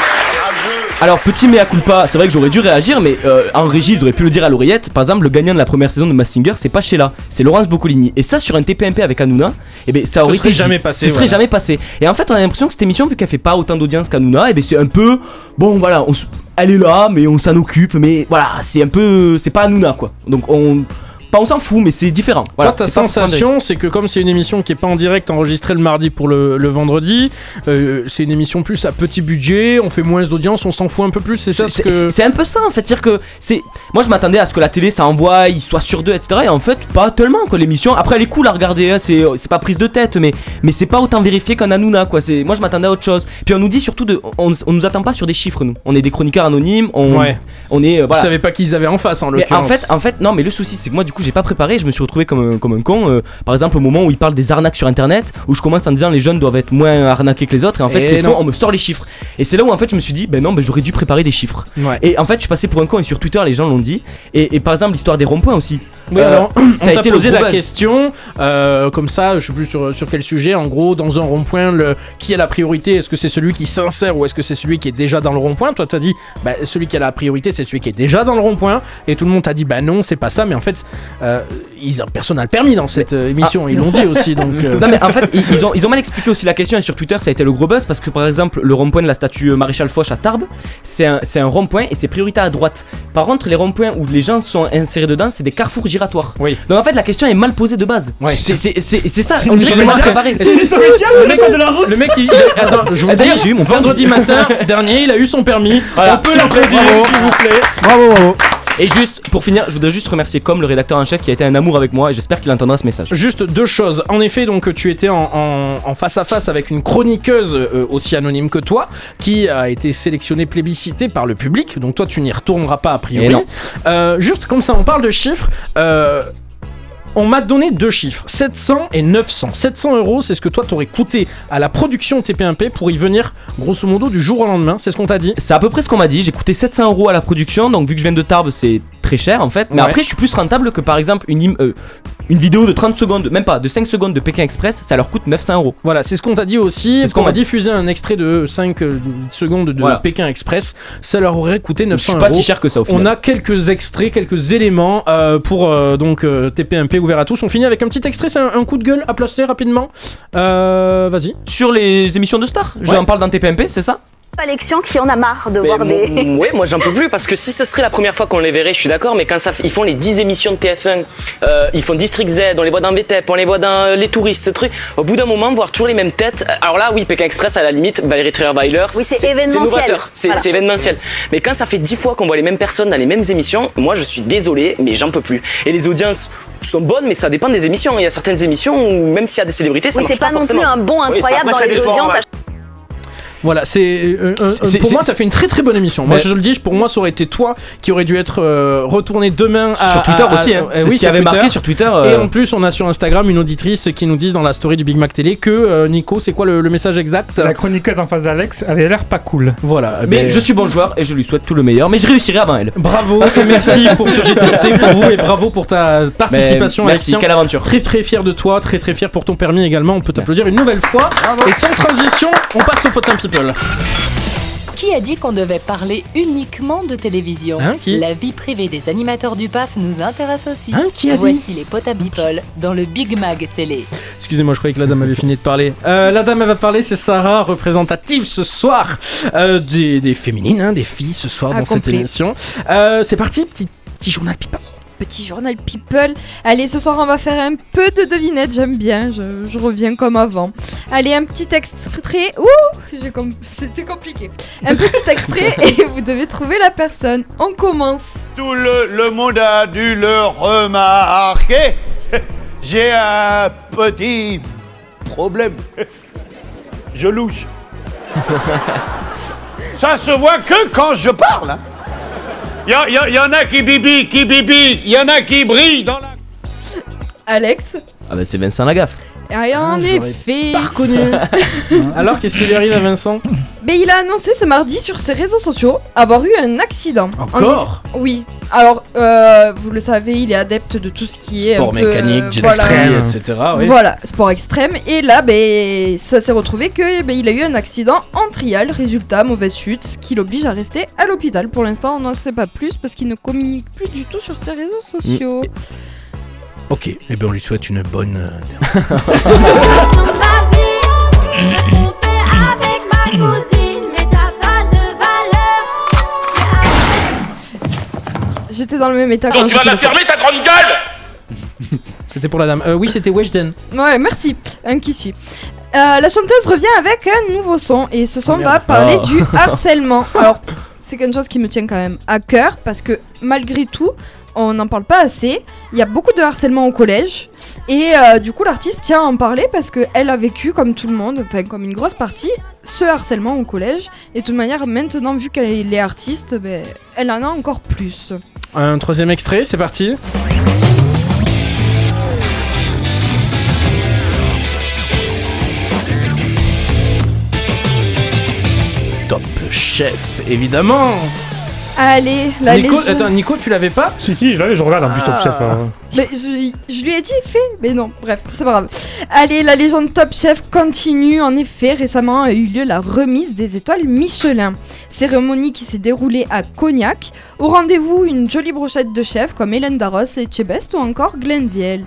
Alors, petit mea culpa, c'est vrai que j'aurais dû réagir, mais euh, en régie, ils auraient pu le dire à l'oreillette. Par exemple, le gagnant de la première saison de Mass Singer, c'est pas Sheila, c'est Laurence Boccolini. Et ça, sur un TPMP avec Hanouna, eh ben, ça aurait été dit. jamais passé, Ce serait jamais passé. Et en fait, on a l'impression que cette émission, vu qu'elle fait pas autant d'audience qu'Hanouna, et ben, c'est un peu. Bon, voilà, on elle est là, mais on s'en occupe, mais voilà, c'est un peu. C'est pas Hanouna, quoi. Donc, on. Pas on s'en fout, mais c'est différent. Voilà, Toi, ta sensation, c'est que comme c'est une émission qui est pas en direct, enregistrée le mardi pour le, le vendredi, euh, c'est une émission plus à petit budget, on fait moins d'audience, on s'en fout un peu plus, c'est ça ce C'est- que. Un peu ça en fait, dire que c'est. Moi je m'attendais à ce que la télé ça envoie, il soit sur deux, etc. Et en fait, pas tellement quoi. L'émission, après elle est cool à regarder, hein, c'est c'est pas prise de tête, mais, mais c'est pas autant vérifié qu'un Hanouna quoi. C'est- Moi je m'attendais à autre chose. Puis on nous dit surtout de. On, on nous attend pas sur des chiffres nous. On est des chroniqueurs anonymes, on, Ouais. on est. euh, Je savais pas qui ils avaient en face en en fait, en fait, non, mais le souci, c'est que moi, du coup, j'ai pas préparé. Je me suis retrouvé comme un, comme un con. euh, par exemple, au moment où il parle des arnaques sur Internet, où je commence en disant les jeunes doivent être moins arnaqués que les autres. Et en fait, c'est faux. On me sort les chiffres. Et c'est là où en fait, je me suis dit, ben non, ben j'aurais dû préparer des chiffres. Ouais. Et en fait, je suis passé pour un con. Et sur Twitter, les gens l'ont dit. Et, et par exemple, l'histoire des ronds-points aussi. Oui, Euh, alors, on ça a été posé la question, euh, comme ça, je sais plus sur, sur quel sujet, en gros, dans un rond-point, le, qui a la priorité? Est-ce que c'est celui qui s'insère ou est-ce que c'est celui qui est déjà dans le rond-point? Toi, t'as dit, bah, celui qui a la priorité, c'est celui qui est déjà dans le rond-point, et tout le monde t'a dit, bah non, c'est pas ça, mais en fait, euh, ils, personne n'a le permis dans cette euh, émission, ils l'ont dit aussi, donc... euh, Non mais en fait ils, ils ont, ils ont mal expliqué aussi la question et sur Twitter ça a été le gros buzz parce que par exemple le rond-point de la statue Maréchal Foch à Tarbes c'est un, c'est un rond-point et c'est priorité à droite. Par contre les ronds-points où les gens sont insérés dedans c'est des carrefours giratoires. Oui. Donc en fait la question est mal posée de base. Ouais. C'est c'est- c'est- c'est ça, C'est on dirait que c'est mal préparé. Ou le mec, de la route le mec, il, il- attends, je vous Ah, d'ailleurs, j'ai eu mon vendredi matin dernier, il a eu son permis. Voilà. On peut l'applaudir, s'il vous plaît. Bravo, bravo. Et juste pour finir, je voudrais juste remercier comme le rédacteur en chef qui a été un amour avec moi et j'espère qu'il entendra ce message. Juste deux choses. En effet, donc tu étais en, en- en face à face avec une chroniqueuse euh, aussi anonyme que toi, qui a été sélectionnée plébiscitée par le public. Donc toi, tu n'y retourneras pas a priori. non. Euh, juste comme ça, on parle de chiffres. euh, on m'a donné deux chiffres, 700 et 900. 700 euros, c'est ce que toi t'aurais coûté à la production TP1P pour y venir, grosso modo, du jour au lendemain. C'est ce qu'on t'a dit. C'est à peu près ce qu'on m'a dit. J'ai coûté 700 euros à la production, donc vu que je viens de Tarbes, c'est très cher en fait. Mais Ouais. après, je suis plus rentable que par exemple une, euh, une vidéo de 30 secondes, même pas, de 5 secondes de Pékin Express, ça leur coûte 900 euros. Voilà, c'est ce qu'on t'a dit aussi. C'est ce qu'on m'a dit. diffuser un extrait de 5 euh, secondes de Voilà. Pékin Express. Ça leur aurait coûté 900 Je suis pas euros. si cher que ça, au final. On a quelques extraits, quelques éléments euh, pour donc TPMP ouvert à tous. On finit avec un petit extrait, c'est un, un coup de gueule à placer rapidement. Vas-y. Sur les émissions de stars, je Ouais. en parle dans TPMP, c'est ça? Alexian qui en a marre de Mais voir des. ouais, moi j'en peux plus parce que si ce serait la première fois qu'on les verrait, je suis d'accord, mais quand ça, ils font les 10 émissions de TF1, euh, ils font District Z, on les voit dans VTEP, on les voit dans euh, Les Touristes, ce truc, au bout d'un moment, voir toujours les mêmes têtes. euh, Alors là, oui, Pékin Express, à la limite, Valérie Trierweiler, Oui, c'est événementiel. c'est Voilà. événementiel. Mais quand ça fait 10 fois qu'on voit les mêmes personnes dans les mêmes émissions, moi je suis désolé, mais j'en peux plus. Et les audiences sont bonnes, mais ça dépend des émissions. Il y a certaines émissions où même s'il y a des célébrités, ça Oui, c'est pas non forcément. plus un bon Oui, incroyable dans ça les dépend, audiences. ouais. Voilà, c'est euh, euh, C'est- pour moi ça fait une très très bonne émission. Moi Mais- je le dis, pour moi ça aurait été toi qui aurait dû être euh, retourné demain à, Sur Twitter à- à- aussi, hein. euh, C'est oui, ce qui sur avait Twitter. marqué sur Twitter, Et euh, en plus on a sur Instagram une auditrice qui nous dit dans la story du Big Mac Télé que euh, Nico, c'est quoi le, le message exact? La chroniqueuse en face d'Alex avait l'air pas cool. Voilà. Mais ben, je suis bon joueur et je lui souhaite tout le meilleur, mais je réussirai avant elle. Bravo et merci pour ce GTST pour vous et bravo pour ta participation Mais merci, Alexien. quelle aventure. Très très fier de toi, très très fier pour ton permis également. On peut t'applaudir une nouvelle fois. Et sans transition, on passe au potin people. Qui a dit qu'on devait parler uniquement de télévision Hein, qui La vie privée des animateurs du PAF nous intéresse aussi. Hein, qui a dit Voici les potas people dans le Big Mag Télé. Excusez-moi, je croyais que la dame avait fini de parler. Euh, la dame, elle va parler, c'est Sarah, représentative ce soir euh, des, des féminines, hein, des filles ce soir dans cette émission. Euh, c'est parti, petit, petit journal people. Petit journal People. Allez, ce soir, on va faire un peu de devinette. J'aime bien, je, je reviens comme avant. Allez, un petit extrait. Ouh, com- c'était compliqué. Un petit extrait et vous devez trouver la personne. On commence. Tout le, le monde a dû le remarquer. J'ai un petit problème. Je louche. Ça se voit que quand je parle. Il y, a- y a- y en a qui bibi, qui bibi, il y en a qui brillent dans la... Alex. Ah bah c'est Vincent Lagaffe. Et en effet. Pas reconnu. Alors, qu'est-ce qui lui arrive à Vincent? Mais il a annoncé ce mardi sur ses réseaux sociaux avoir eu un accident. En Encore Oui. Alors, euh, vous le savez, il est adepte de tout ce qui est Sport un mécanique, euh, jet voilà. ski, etc. oui. Voilà, sport extrême. Et là, ben, ça s'est retrouvé que ben, il a eu un accident en trial. Résultat, mauvaise chute, ce qui l'oblige à rester à l'hôpital. Pour l'instant, on n'en sait pas plus parce qu'il ne communique plus du tout sur ses réseaux sociaux. Ok, et bien on lui souhaite une bonne. avec ma cousine, mais t'as pas de valeur. J'étais dans le même état Donc quand tu vas la fermer ta grande gueule C'était pour la dame. Euh, oui, c'était Weshden. Ouais, merci. Un qui suit. Euh, la chanteuse revient avec un nouveau son et ce son Oh, va parler Oh. du harcèlement. Alors, c'est quelque chose qui me tient quand même à cœur parce que malgré tout, on n'en parle pas assez. Il y a beaucoup de harcèlement au collège et euh, du coup, l'artiste tient à en parler parce qu'elle a vécu, comme tout le monde, enfin comme une grosse partie, ce harcèlement au collège. Et de toute manière, maintenant, vu qu'elle est artiste, ben, elle en a encore plus. Un troisième extrait, c'est parti. Top Chef, évidemment. Allez, la Nico, légende- attends, Nico, tu l'avais pas Si, si, je l'avais, je regarde en plus Top Ah. Chef. euh. Mais je, je lui ai dit fait, mais non, bref, c'est pas grave. Allez, la légende Top Chef continue. En effet, récemment a eu lieu la remise des étoiles Michelin. Cérémonie qui s'est déroulée à Cognac. Au rendez-vous, une jolie brochette de chefs comme Hélène Darros et Chebest ou encore Glenn Viel.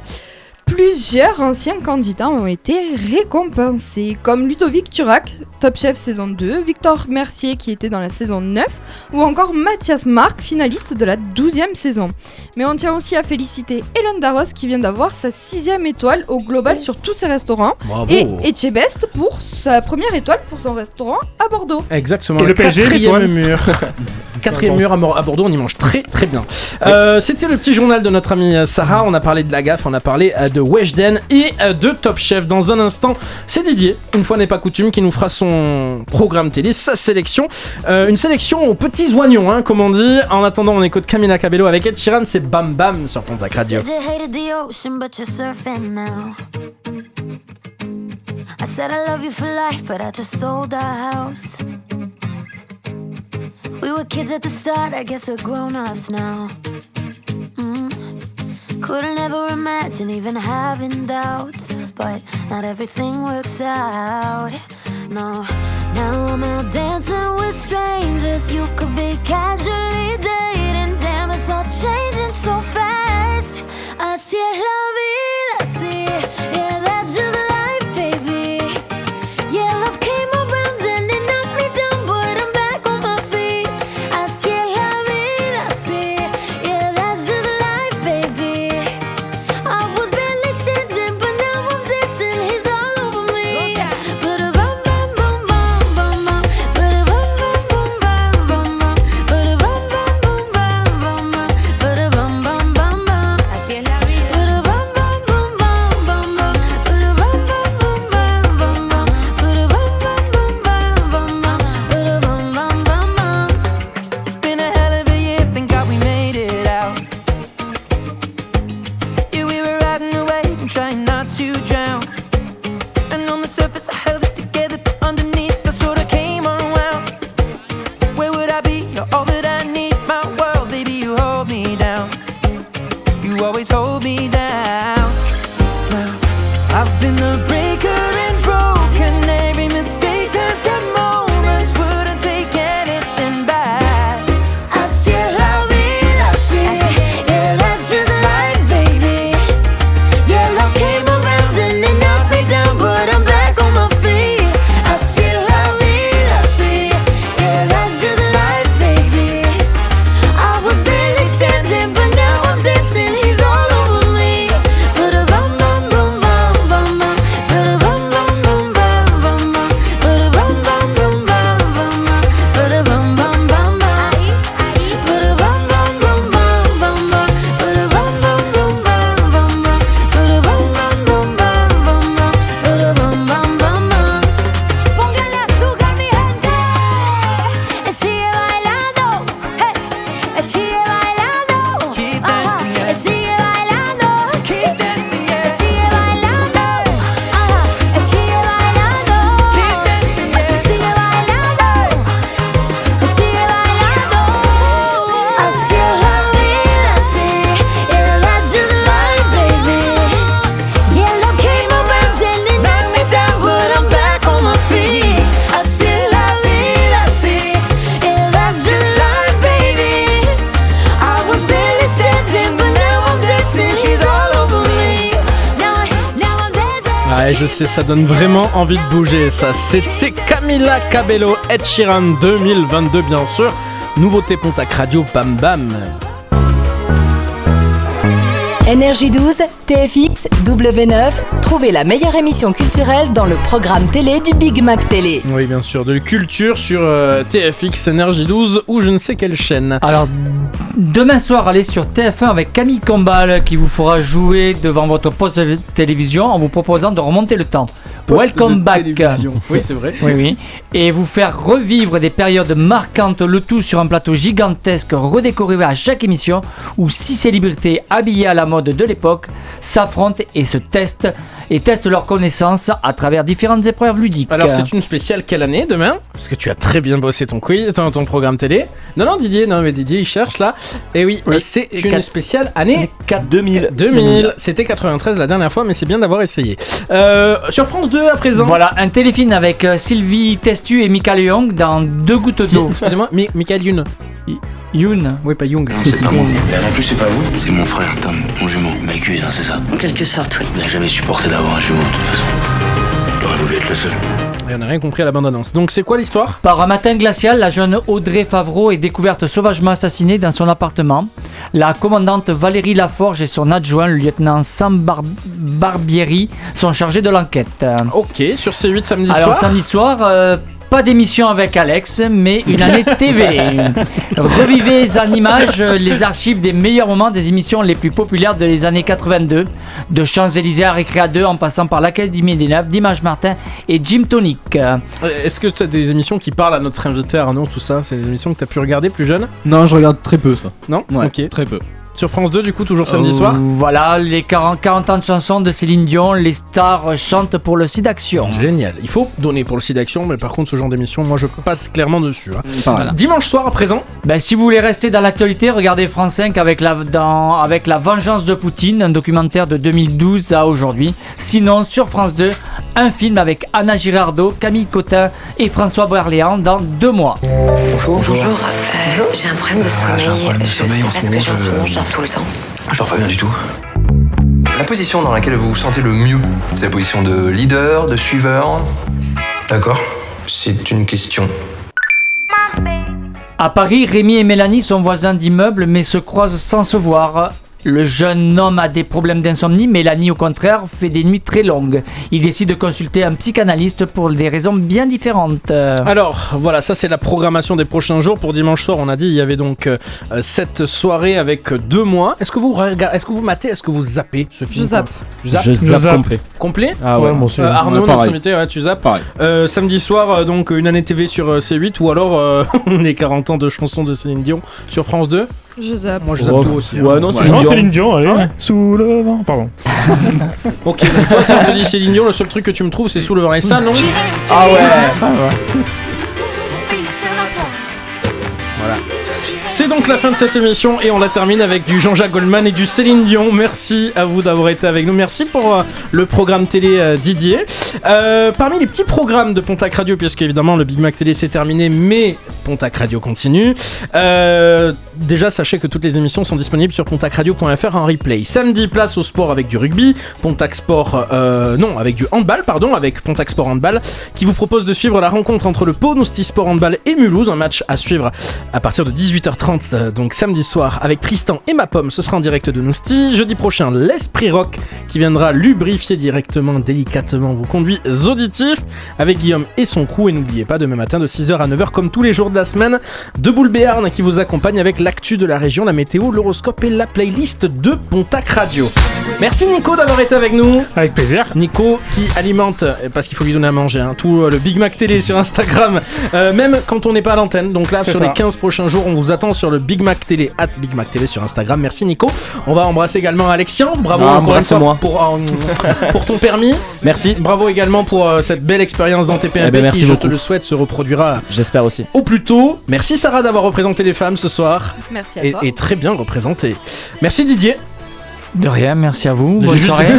Plusieurs anciens candidats ont été récompensés, comme Ludovic Turac, Top Chef saison 2, Victor Mercier qui était dans la saison 9, ou encore Mathias Marc, finaliste de la 12e saison. Mais on tient aussi à féliciter Hélène Darros qui vient d'avoir sa sixième étoile au global sur tous ses restaurants, Bravo. et Etchebest pour sa première étoile pour son restaurant à Bordeaux. Exactement. Et le PSG, mur. Quatrième mur à, Bordeaux, on y mange très très bien. Euh, C'était le petit journal de notre amie euh, Sarah. On a parlé de la gaffe, on a parlé euh, de Weshden et de Top Chef. Dans un instant, c'est Didier, une fois n'est pas coutume, qui nous fera son programme télé, sa sélection. Euh, une sélection aux petits oignons, hein, comme on dit. En attendant, on écoute Camila Cabello avec Ed Sheeran, c'est Bam Bam sur Pontac Radio. Said you hated the ocean, but you're surfing now. I said I love you for life, but I just sold our house. We were kids at the start, I guess we're grown ups now. Mm. Couldn't ever imagine even having doubts, but not everything works out. No, now I'm out dancing with strangers. You ça donne vraiment envie de bouger, ça. C'était Camila Cabello, Ed Sheeran 2022, bien sûr. Nouveauté Pontac Radio, bam bam. Énergie 12, TFX, W9, trouvez la meilleure émission culturelle dans le programme télé du Big Mac Télé. Oui, bien sûr, de culture sur euh, TFX Énergie 12 ou je ne sais quelle chaîne. Alors, demain soir, allez sur TF1 avec Camille Combal qui vous fera jouer devant votre poste de télévision en vous proposant de remonter le temps. Welcome de back. télévision. Oui, c'est vrai. Oui, oui. Et vous faire revivre des périodes marquantes, le tout sur un plateau gigantesque redécoré à chaque émission où six célébrités habillées à la mode de l'époque s'affrontent et se testent et testent leurs connaissances à travers différentes épreuves ludiques. Alors, c'est une spéciale quelle année demain? Parce que tu as très bien bossé ton quiz, ton, ton programme télé. Non, non, Didier, non, mais Didier, il cherche là. Et oui, Oui. c'est une spéciale année 2000. 2000. C'était 93 la dernière fois, mais c'est bien d'avoir essayé. Euh, sur France 2 à présent. Voilà, un téléfilm avec euh, Sylvie Testu et Michael Young dans Deux gouttes d'eau. Excusez-moi, Mi- Michael Youn. Youn. Oui, pas Young. C'est pas moi. non plus, c'est pas vous. C'est mon frère, Tom, mon jumeau. Il m'accuse, hein, c'est ça En quelque sorte, oui. Il n'a jamais supporté d'avoir un jumeau, de toute façon. Il aurait voulu être le seul. Et on n'a rien compris à la bande-annonce. Donc, c'est quoi l'histoire? Par un matin glacial, la jeune Audrey Favreau est découverte sauvagement assassinée dans son appartement. La commandante Valérie Laforge et son adjoint, le lieutenant Sam Bar- Barbieri, sont chargés de l'enquête. Ok, sur C8 samedi Alors, soir. samedi soir, euh, pas d'émission avec Alex, mais une année TV. Revivez en images les archives des meilleurs moments des émissions les plus populaires de les années 82, de Champs-Élysées à Récréa 2 en passant par l'Académie des Neufs, Dimanche Martin et Jim Tonic. Euh, Est-ce que tu as des émissions qui parlent à notre invité Arnaud, tout ça? C'est des émissions que tu as pu regarder plus jeune? Non, je regarde très peu ça. Non? Ouais, Ok. très peu. Sur France 2 du coup toujours samedi Euh, soir. Voilà, les 40, 40 ans de chansons de Céline Dion, les stars chantent pour le site d'action. Génial. Il faut donner pour le site d'action, mais par contre ce genre d'émission, moi je passe clairement dessus. hein. Dimanche soir à présent. Ben, si vous voulez rester dans l'actualité, regardez France 5 avec la, dans- avec la Vengeance de Poutine, un documentaire de 2012 à aujourd'hui. Sinon, sur France 2, un film avec Anna Girardot, Camille Cotin et François Berléand dans deux mois. Bonjour. Bonjour. Euh, j'ai un problème de sommeil. j'ai un problème de je sommeil sais en pas ce moment, tout le temps. Je dors pas bien du tout. La position dans laquelle vous vous sentez le mieux, c'est la position de leader, de suiveur. D'accord. C'est une question. À Paris, Rémi et Mélanie sont voisins d'immeuble mais se croisent sans se voir. Le jeune homme a des problèmes d'insomnie, Mélanie au contraire fait des nuits très longues. Il décide de consulter un psychanalyste pour des raisons bien différentes. Alors voilà, ça c'est la programmation des prochains jours. Pour dimanche soir, on a dit il y avait donc euh, euh, cette soirée avec deux mois. Est-ce que vous regardez, est-ce que vous matez, est-ce que vous zappez ce film Je zappe. Je zappe zappe. complet. Complet Ah ouais. Aussi. Euh, Arnaud, Ouais, notre invité, ouais, tu zappes. Pareil. Euh, samedi soir, euh, donc une année TV sur euh, C8 ou alors euh, les 40 ans de chansons de Céline Dion sur France 2. Je zappe. Moi je zappe Oh, tout aussi. hein. Ouais, non, Ouais. c'est Non. Céline Dion, allez. Ah ouais Sous le vent. Pardon. Ok, donc toi si on te dit Céline Dion, le seul truc que tu me trouves c'est sous le vent. Et ça non Ah ouais. Voilà. C'est donc la fin de cette émission et on la termine avec du Jean-Jacques Goldman et du Céline Dion. Merci à vous d'avoir été avec nous. Merci pour euh, le programme télé euh, Didier. Euh, parmi les petits programmes de Pontac Radio, puisque évidemment le Big Mac télé c'est terminé, mais Pontac Radio continue. Euh, déjà, sachez que toutes les émissions sont disponibles sur pontacradio.fr en replay. Samedi, place au sport avec du rugby. Pontac Sport, euh, non, avec du handball, pardon, avec Pontac Sport Handball, qui vous propose de suivre la rencontre entre le Pau Nousti Sport Handball et Mulhouse, un match à suivre à partir de 18h30, euh, donc samedi soir, avec Tristan et ma pomme. Ce sera en direct de Nousti. Jeudi prochain, l'Esprit Rock qui viendra lubrifier directement, délicatement vos conduits auditifs avec Guillaume et son crew. Et n'oubliez pas, demain matin de 6h à 9h, comme tous les jours de la semaine, de Boule Béarn qui vous accompagne avec l'actu de la région, la météo, l'horoscope et la playlist de Pontac Radio. Merci Nico d'avoir été avec nous. Avec plaisir. Nico qui alimente, parce qu'il faut lui donner à manger, hein, tout euh, le Big Mac Télé sur Instagram, euh, même quand on n'est pas à l'antenne. Donc là, sur ça. les 15 prochains jours, on vous attend sur le Big Mac Télé, at Big Mac Télé sur Instagram. Merci Nico. On va embrasser également Alexian. Bravo Ah, encore une fois embrasse-moi. pour, euh, pour ton permis. Merci. Bravo également pour euh, cette belle expérience dans TPMP Eh ben, merci qui, je beaucoup. te le souhaite, se reproduira J'espère aussi. au plus Merci Sarah d'avoir représenté les femmes ce soir. Merci à Et, toi. et très bien représenté. Merci Didier. De rien, merci à vous. Bonne soirée.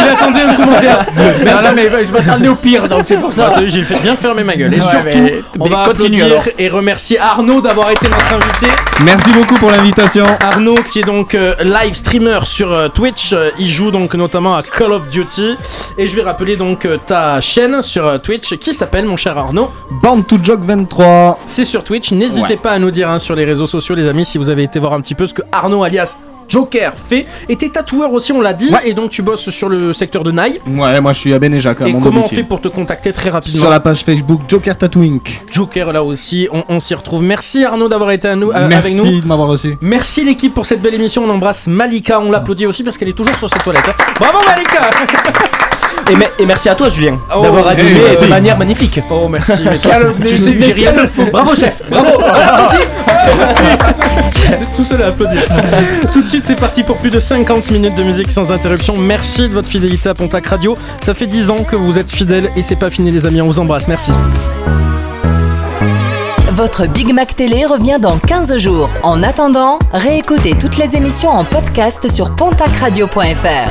Il attendait un commentaire. non, non, mais je m'attendais au pire, donc c'est pour ça. Attends, J'ai fait bien fermer ma gueule. Et Ouais, surtout, mais- on mais va continue, applaudir alors. et remercier Arnaud d'avoir été notre invité. Merci beaucoup pour l'invitation. Arnaud qui est donc euh, live streamer sur euh, Twitch. Euh, il joue donc notamment à Call of Duty. Et je vais rappeler donc euh, ta chaîne sur euh, Twitch qui s'appelle mon cher Arnaud. Band to Joke 23. C'est sur Twitch. N'hésitez Ouais. pas à nous dire hein, sur les réseaux sociaux, les amis, si vous avez été voir un petit peu ce que Arnaud alias Joker fait. Et t'es tatoueur aussi, on l'a dit. Ouais. Et donc tu bosses sur le secteur de Naï. Ouais, moi je suis à Bénéjac, à Et comment on fait pour te contacter très rapidement Sur la page Facebook Joker Tattoo Inc. Joker là aussi, on, on s'y retrouve. Merci Arnaud d'avoir été à nous, euh, Merci avec nous. de m'avoir reçu. Merci l'équipe pour cette belle émission. On embrasse Malika, on l'applaudit aussi parce qu'elle est toujours sur ses toilettes. hein. Bravo Malika Et, me- et merci à toi, Julien, Oh, d'avoir animé de manière magnifique. Oh merci. mais toi, tu sais, mais j'ai rien. calme. Bravo chef. Bravo. Tout seul à applaudir. Tout de suite, c'est parti pour plus de 50 minutes de musique sans interruption. Merci de votre fidélité à Pontac Radio. Ça fait 10 ans que vous êtes fidèles et c'est pas fini les amis. On vous embrasse. Merci. Votre Big Mac Télé revient dans 15 jours. En attendant, réécoutez toutes les émissions en podcast sur pontacradio.fr.